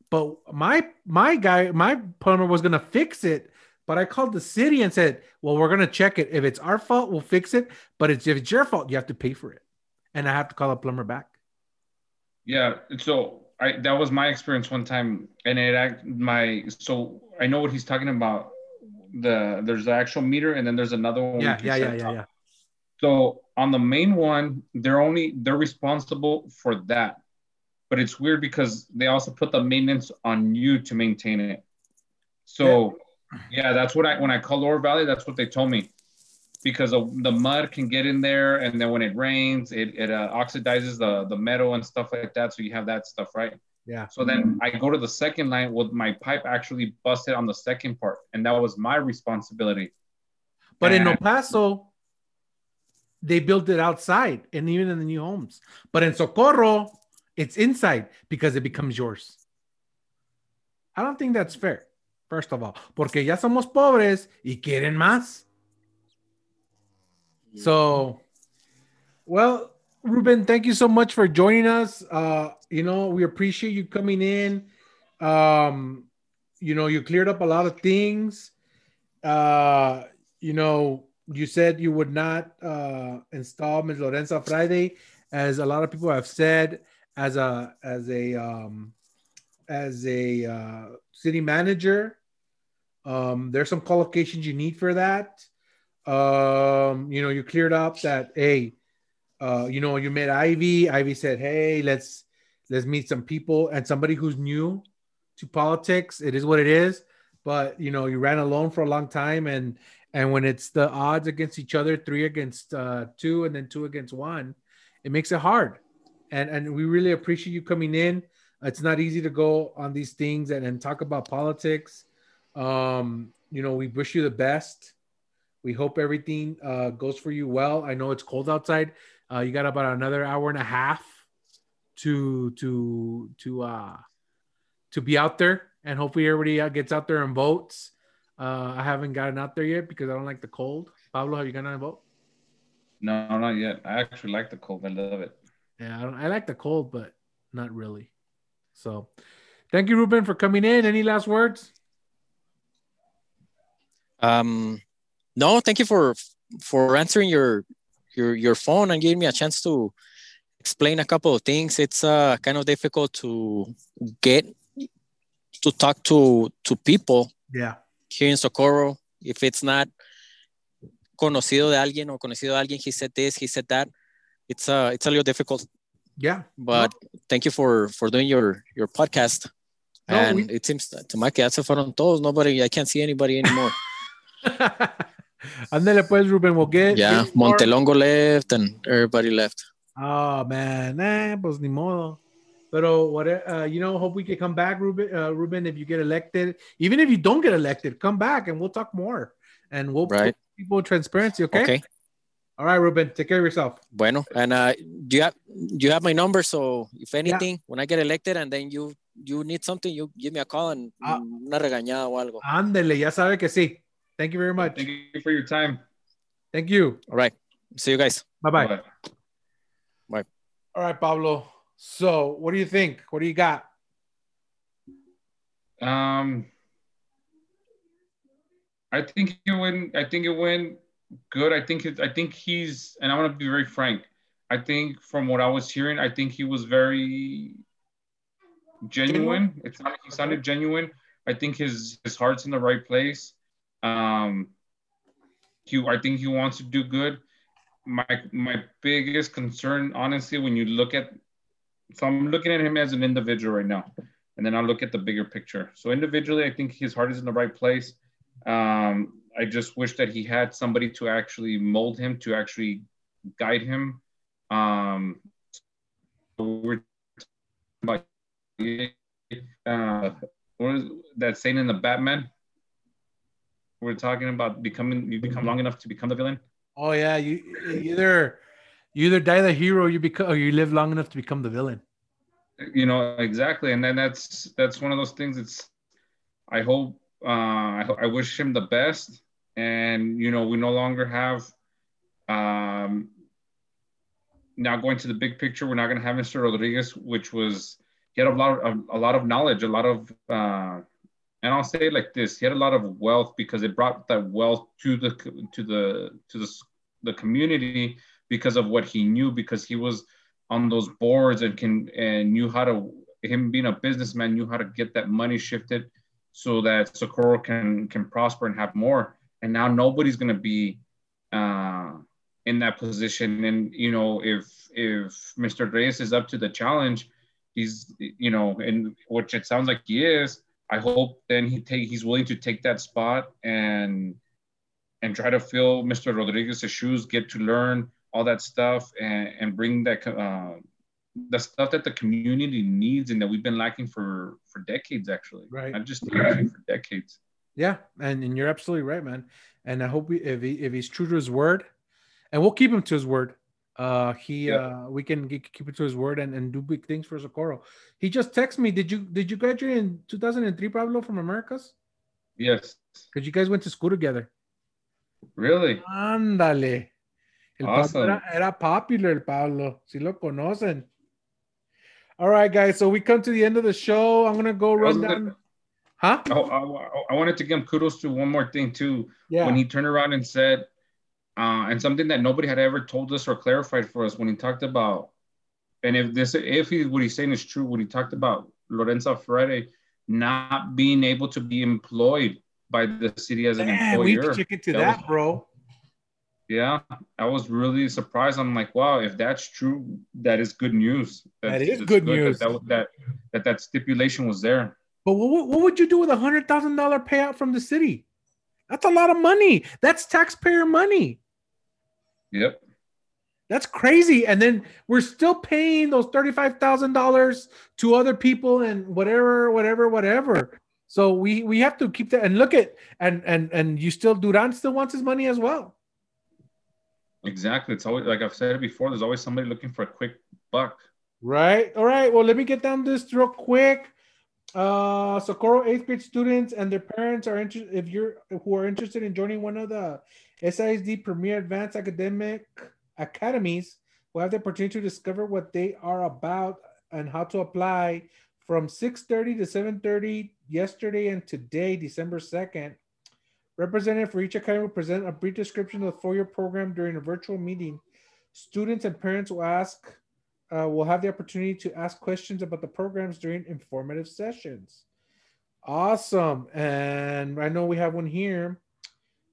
But my my guy, my plumber was gonna fix it, but I called the city and said, "Well, we're gonna check it. If it's our fault, we'll fix it. But it's, if it's your fault, you have to pay for it." And I have to call a plumber back. Yeah, so I that was my experience one time, and it act my so I know what he's talking about. The there's the actual meter, and then there's another one. Yeah, yeah, yeah, yeah, yeah. So on the main one, they're only they're responsible for that, but it's weird because they also put the maintenance on you to maintain it. So yeah, that's what I when I called Lower Valley, that's what they told me. Because of, the mud can get in there, and then when it rains, it, it uh, oxidizes the, the metal and stuff like that. So you have that stuff, right? Yeah. So then I go to the second line with my pipe actually busted on the second part, and that was my responsibility. But in El Paso, they built it outside, and even in the new homes. But in Socorro, it's inside because it becomes yours. I don't think that's fair. First of all, porque ya somos pobres y quieren más. So, well, Ruben, thank you so much for joining us. Uh, you know, we appreciate you coming in. Um, you know, you cleared up a lot of things. Uh, you know, you said you would not uh install Ms. Lorenza Friade, as a lot of people have said, as a as a um as a uh, city manager. Um, there's some qualifications you need for that. Um, you know, you cleared up that hey, uh, you know, you met Ivy. Ivy said, "Hey, let's let's meet some people." And somebody who's new to politics, it is what it is. But you know, you ran alone for a long time, and and when it's the odds against each other, three against uh, two, and then two against one, it makes it hard. And and we really appreciate you coming in. It's not easy to go on these things and, and talk about politics. Um, you know, we wish you the best. We hope everything uh, goes for you well. I know it's cold outside. Uh, you got about another hour and a half to to to uh to be out there, and hopefully everybody uh, gets out there and votes. Uh, I haven't gotten out there yet because I don't like the cold. Pablo, have you gotten out and vote? No, not yet. I actually like the cold. I love it. Yeah, I, don't, I like the cold, but not really. So, thank you, Ruben, for coming in. Any last words? Um, no, thank you for for answering your your your phone and giving me a chance to explain a couple of things. It's uh kind of difficult to get to talk to to people Yeah. here in Socorro if it's not conocido de alguien or conocido de alguien. He said this, he said that. It's uh it's a little difficult. Yeah. But thank you for for doing your your podcast. No, and we- it seems to my que ya se fueron todos. Nobody, I can't see anybody anymore. Ándale pues, Ruben. We'll get. yeah, Montelongo left and everybody left. Oh man, eh, pues ni modo. Pero what? Uh, you know, hope we can come back, Ruben. Uh, Ruben, if you get elected, even if you don't get elected, come back and we'll talk more, and we'll Right. put people transparency. Okay? Okay. All right, Ruben. Take care of yourself. Bueno, and uh, you have you have my number, so if anything, when I get elected and then you you need something, you give me a call and Ah. una regañada o algo. Ándele, ya sabe que sí. Thank you very much. Thank you for your time. Thank you. All right. See you guys. Bye bye. Bye. All right, Pablo. So, what do you think? What do you got? Um, I think it went. I think it went good. I think it, I think he's, and I want to be very frank. I think from what I was hearing, I think he was very genuine. It sounded, he sounded genuine. I think his his heart's in the right place. Um, he, I think he wants to do good. My my biggest concern, honestly, when you look at, so I'm looking at him as an individual right now, and then I'll look at the bigger picture. So individually, I think his heart is in the right place. Um, I just wish that he had somebody to actually mold him, to actually guide him. Um, we're like, uh, what is that saying in the Batman? We're talking about becoming, you become long enough to become the villain. Oh yeah, you either you either die the hero, or you become, or you live long enough to become the villain. you know exactly and then that's that's one of those things it's i hope uh i, I wish him the best and you know we no longer have um now going to the big picture we're not going to have mr rodriguez which was he had a lot of a lot of knowledge a lot of uh and i'll say it like this he had a lot of wealth because it brought that wealth to the to the to the, the community because of what he knew because he was on those boards and can and knew how to him being a businessman knew how to get that money shifted so that Socorro can can prosper and have more. And now nobody's gonna be uh, in that position. And you know, if if Mr. Reyes is up to the challenge, he's you know, and which it sounds like he is. I hope then he take he's willing to take that spot and and try to fill Mr. Rodriguez's shoes, get to learn all that stuff, and and bring that uh, the stuff that the community needs and that we've been lacking for for decades actually Right. not just decades, for decades Yeah, and, and you're absolutely right, man. And I hope we, if he if he's true to his word, and we'll keep him to his word. Uh, he Yeah. uh, we can get, keep it to his word and, and do big things for Socorro. He just texted me. Did you did you graduate in 2003, Pablo, from Americas? yes Because you guys went to school together. really Ándale. El Pablo Awesome. era, era popular, el Pablo. Si lo conocen. All right, guys. So we come to the end of the show. I'm gonna go run down. Huh? oh, I, I wanted to give him kudos to one more thing too Yeah. when he turned around and said uh, and something that nobody had ever told us or clarified for us when he talked about and if this if he what he's saying is true when he talked about Lorenzo Ferretti not being able to be employed by the city as an Man, we employer to That that, was- bro. Yeah, I was really surprised. I'm like, wow, if that's true, that is good news. That That's- is it's good news. That that, that that that stipulation was there. But what, what would you do with a hundred thousand dollar payout from the city? That's a lot of money. That's taxpayer money. Yep. That's crazy. And then we're still paying those thirty-five thousand dollars to other people and whatever, whatever, whatever. So we we have to keep that and look at and and and you still Duran still wants his money as well. Exactly. It's always like I've said it before. There's always somebody looking for a quick buck. Right. All right. Well, let me get down this real quick. Uh, Socorro eighth grade students and their parents are interested. If you're who are interested in joining one of the SISD Premier Advanced Academic Academies, will have the opportunity to discover what they are about and how to apply from 6:30 to 7:30 yesterday and today, December 2nd. Representative for each academy will present a brief description of the four-year program during a virtual meeting. Students and parents will ask uh, will have the opportunity to ask questions about the programs during informative sessions. Awesome. And I know we have one here.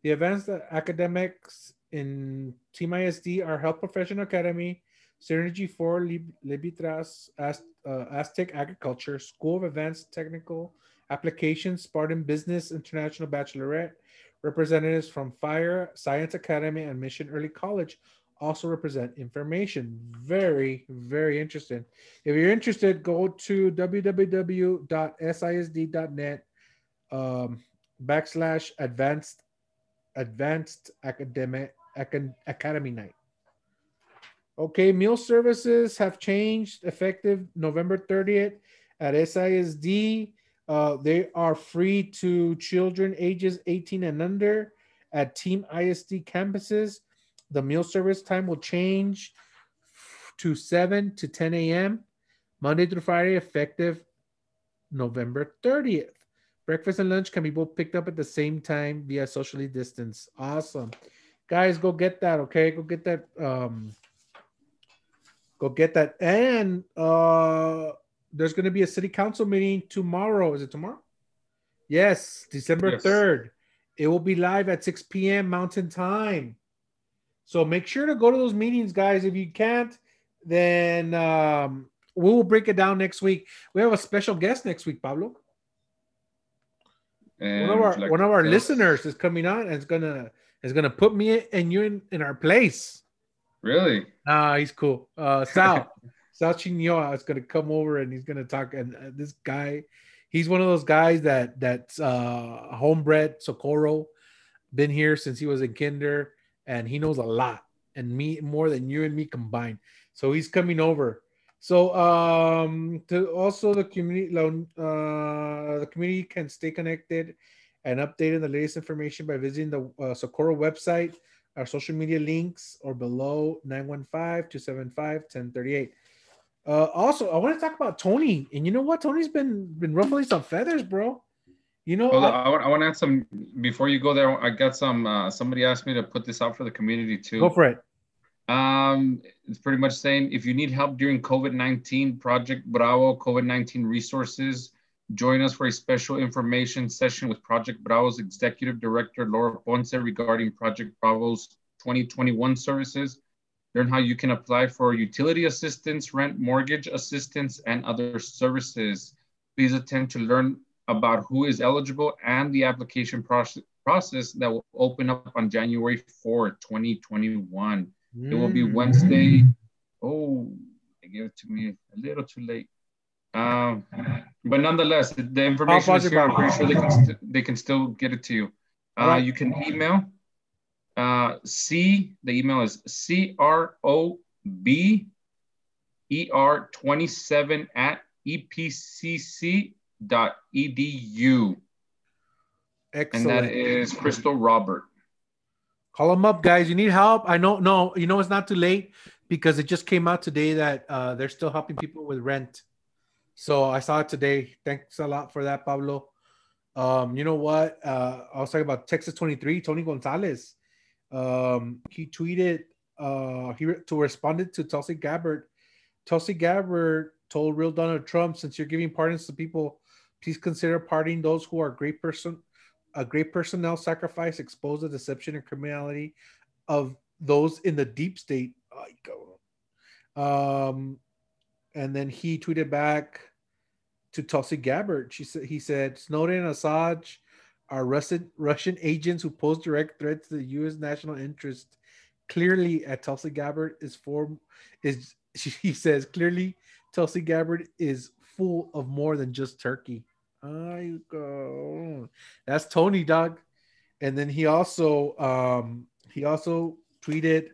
The advanced academics in Team ISD are Health Professional Academy, Synergy for Lib- Libitras, Az- uh, Aztec Agriculture, School of Advanced Technical Applications, Spartan Business International Bachelorette, representatives from Fire, Science Academy, and Mission Early College also represent information. Very, very interesting. If you're interested, go to www.sisd.net um, backslash advanced advanced academic acad- academy night. Okay, meal services have changed effective November 30th at SISD. Uh, they are free to children ages 18 and under at Team ISD campuses. the meal service time will change to 7 to 10 a.m. Monday through Friday, effective November 30th. Breakfast and lunch can be both picked up at the same time via socially distance. Awesome. Guys, go get that, okay? Go get that. Um, go get that. And uh there's gonna be a city council meeting tomorrow. Is it tomorrow? Yes, December Yes. 3rd. It will be live at 6 p.m. Mountain Time. So make sure to go to those meetings, guys. If you can't, then um, we will break it down next week. We have a special guest next week, Pablo. And One of our like one of our listeners is coming on and is gonna is gonna put me and you in, in our place. Really? Nah, he's cool. Uh, Sal, Sal Chinyoa is gonna come over and he's gonna talk. And uh, this guy, he's one of those guys that that's uh, homebred Socorro, been here since he was in kinder, and he knows a lot, and me more than you and me combined. So he's coming over. So um, to also the community, uh, the community can stay connected and updated on the latest information by visiting the uh, Socorro website our social media links are below 915-275-1038. Uh, also, I want to talk about Tony. And you know what? Tony's been been ruffling some feathers, bro. You know, Hold I- I, want, I want to add some before you go there. I got some. Uh, somebody asked me to put this out for the community too. go for it. Um, it's pretty much saying if you need help during COVID 19, Project Bravo COVID 19 resources, join us for a special information session with Project Bravo's Executive Director Laura Ponce regarding Project Bravo's 2021 services. Learn how you can apply for utility assistance, rent, mortgage assistance, and other services. Please attend to learn about who is eligible and the application process process that will open up on January 4, 2021. It will be Mm. Wednesday. Oh, they gave it to me a little too late. Um, but nonetheless, the- information is here. I'm pretty sure they can st- they can still get it to you. Uh. You can email uh, C. The email is C R O B E R twenty seven at epcc dot edu, and that is Crystal Robert. Call them up, guys. You need help. I know. No, you know it's not too late because it just came out today that uh, they're still helping people with rent. So I saw it today. Thanks a lot for that, Pablo. Um, you know what? Uh, I was talking about Texas 23, Tony Gonzalez. Um, he tweeted uh, he re- to responded to Tulsi Gabbard. Tulsi Gabbard told real Donald Trump, since you're giving pardons to people, please consider pardoning those who are great person, a great personnel sacrifice, expose the deception and criminality of those in the deep state. Um, and then he tweeted back to Tulsi Gabbard. She said he said Snowden and Assange are Russian Russian agents who pose direct threats to the U.S. national interest. Clearly, at Tulsi Gabbard is form is she says clearly Tulsi Gabbard is full of more than just turkey. I go. That's Tony dog. And then he also um he also tweeted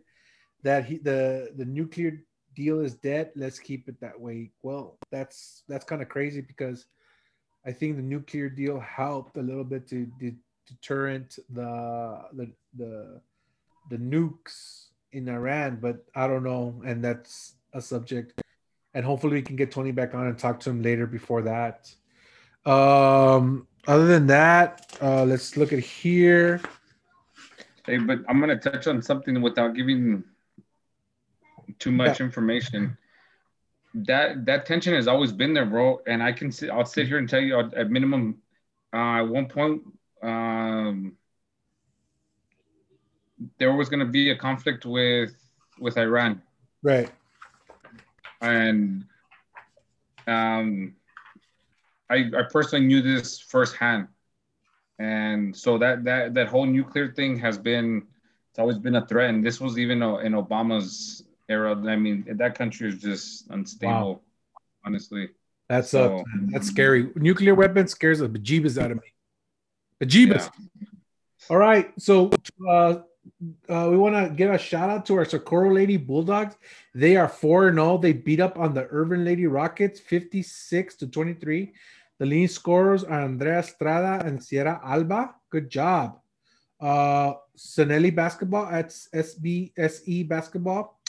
that he the the nuclear deal is dead. Let's keep it that way. Well, that's that's kind of crazy because I think the nuclear deal helped a little bit to, to deterrent the the the the nukes in Iran, but I don't know, and that's a subject. And hopefully we can get Tony back on and talk to him later before that. Um, other than that, uh, let's look at here. Hey, but I'm gonna touch on something without giving too much information. That that tension has always been there, bro. And I can sit. I'll sit here and tell you at, at minimum. Uh, at one point, um, there was gonna be a conflict with with Iran, Right. and um, I I personally knew this firsthand, and so that that that whole nuclear thing has been it's always been a threat, and this was even uh, in Obama's era. I mean, that country is just unstable, honestly. That's So- uh, that's scary. Nuclear weapons scares the bejeebus out of me. Bejeebus. All right. So uh, uh, we want to give a shout out to our Socorro Lady Bulldogs. They are 4 and 0. They beat up on the Irvin Lady Rockets 56 to 23. The leading scorers are Andrea Estrada and Sierra Alba. Good job. Uh, Sanelli basketball at SBSE basketball.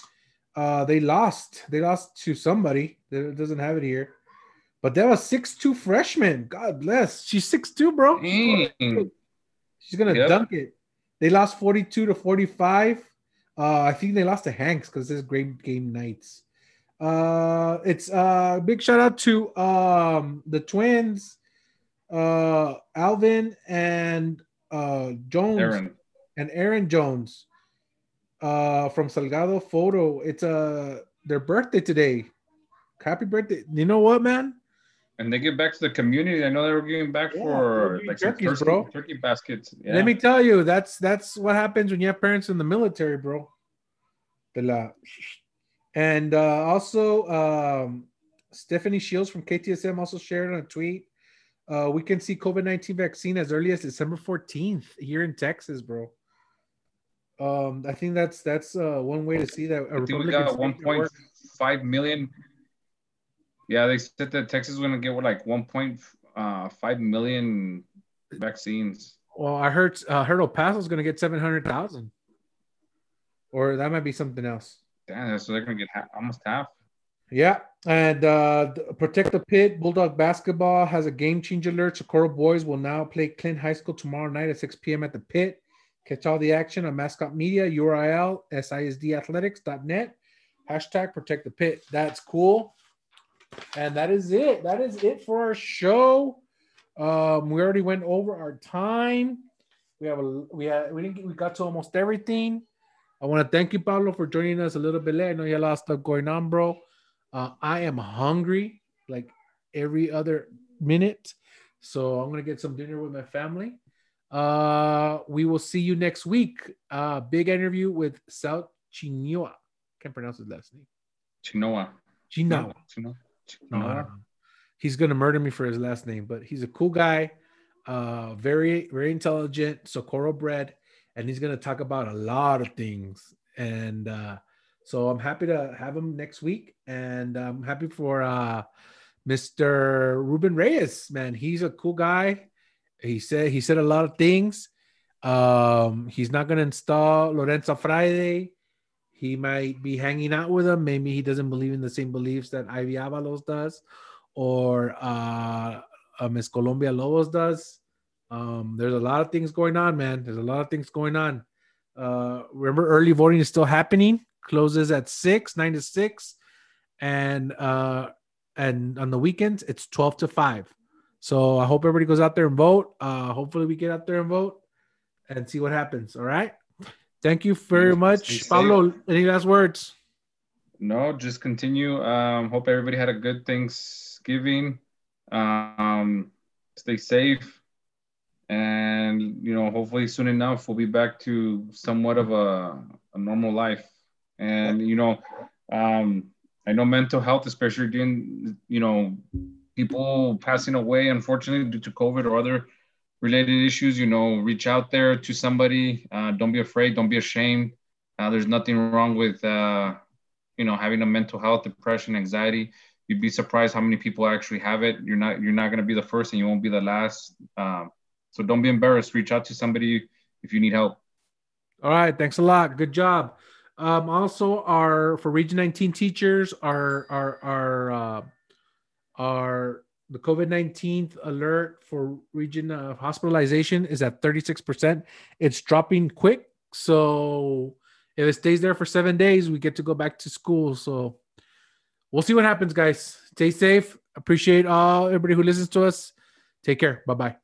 Uh, they lost. They lost to somebody that doesn't have it here. But that was six two freshman. God bless. She's six two, bro. She's gonna Yep. dunk it. They lost 42 to 45. Uh, I think they lost to Hanks because this great game nights. Uh, it's uh big shout out to um the twins, uh Alvin and uh Jones Aaron. and Aaron Jones uh from Salgado Photo. It's uh their birthday today. Happy birthday. You know what, man? And they give back to the community. I know they were giving back Yeah, for like turkeys, turkey, turkey baskets. Yeah. Let me tell you, that's that's what happens when you have parents in the military, bro. De la- And uh, also, um, Stephanie Shields from KTSM also shared on a tweet. Uh, we can see COVID 19 vaccine as early as December 14th here in Texas, bro. Um, I think that's that's uh, one way to see that. A I think we got state can work. 1.5 million. Yeah, they said that Texas is going to get what, like 1.5 million vaccines. Well, I heard uh, heard El Paso's going to get 700,000, or that might be something else. Damn, so they're to get half, almost half. Yeah, and uh, protect the pit. Bulldog basketball has a game change alert. Socorro boys will now play Clint High School tomorrow night at 6 p.m. at the pit. Catch all the action on Mascot Media URL sisdathletics.net. Hashtag protect the pit. That's cool. And that is it. That is it for our show. Um, we already went over our time. We have a we had we didn't get, we got to almost everything. I want to thank you, Pablo, for joining us a little bit late. I know you had a lot of stuff going on, bro. Uh, I am hungry like every other minute. So I'm gonna get some dinner with my family. Uh, we will see you next week. Uh, big interview with South Chinua. Can't pronounce his last name. Chinoa. Chinoa. Chino- No, I Chinoa. don't. He's gonna murder me for his last name, but he's a cool guy, uh, very very intelligent, Socorro bred, and he's gonna talk about a lot of things. And uh, so I'm happy to have him next week, and I'm happy for uh, Mr. Ruben Reyes. Man, he's a cool guy. He said he said a lot of things. Um, he's not gonna install Lorenzo Friade he might be hanging out with him. Maybe he doesn't believe in the same beliefs that Ivy Avalos does, or uh, uh, Miss Colon-Villalobos does. Um, there's a lot of things going on, man. There's a lot of things going on. Uh, remember, early voting is still happening. Closes at six, nine to six, and uh, and on the weekends it's twelve to five. So I hope everybody goes out there and vote. Uh, hopefully, we get out there and vote and see what happens. All right. Thank you very much. Pablo. Any last words? No, just continue. Um, hope everybody had a good Thanksgiving. Um, stay safe, and you know, hopefully soon enough we'll be back to somewhat of a, a normal life. And you know, um, I know mental health, especially during you know people passing away, unfortunately due to COVID or other related issues. You know, reach out there to somebody. Uh, don't be afraid. Don't be ashamed. Uh, there's nothing wrong with uh, you know having a mental health depression anxiety you'd be surprised how many people actually have it you're not you're not going to be the first and you won't be the last um, so don't be embarrassed reach out to somebody if you need help All right, thanks a lot. Good job. Um, also, our for Region 19 teachers, our our our uh, our the COVID 19 alert for region of hospitalization is at 36%. It's dropping quick. So if it stays there for seven days, we get to go back to school. So we'll see what happens, guys. Stay safe. Appreciate all everybody who listens to us. Take care. Bye bye.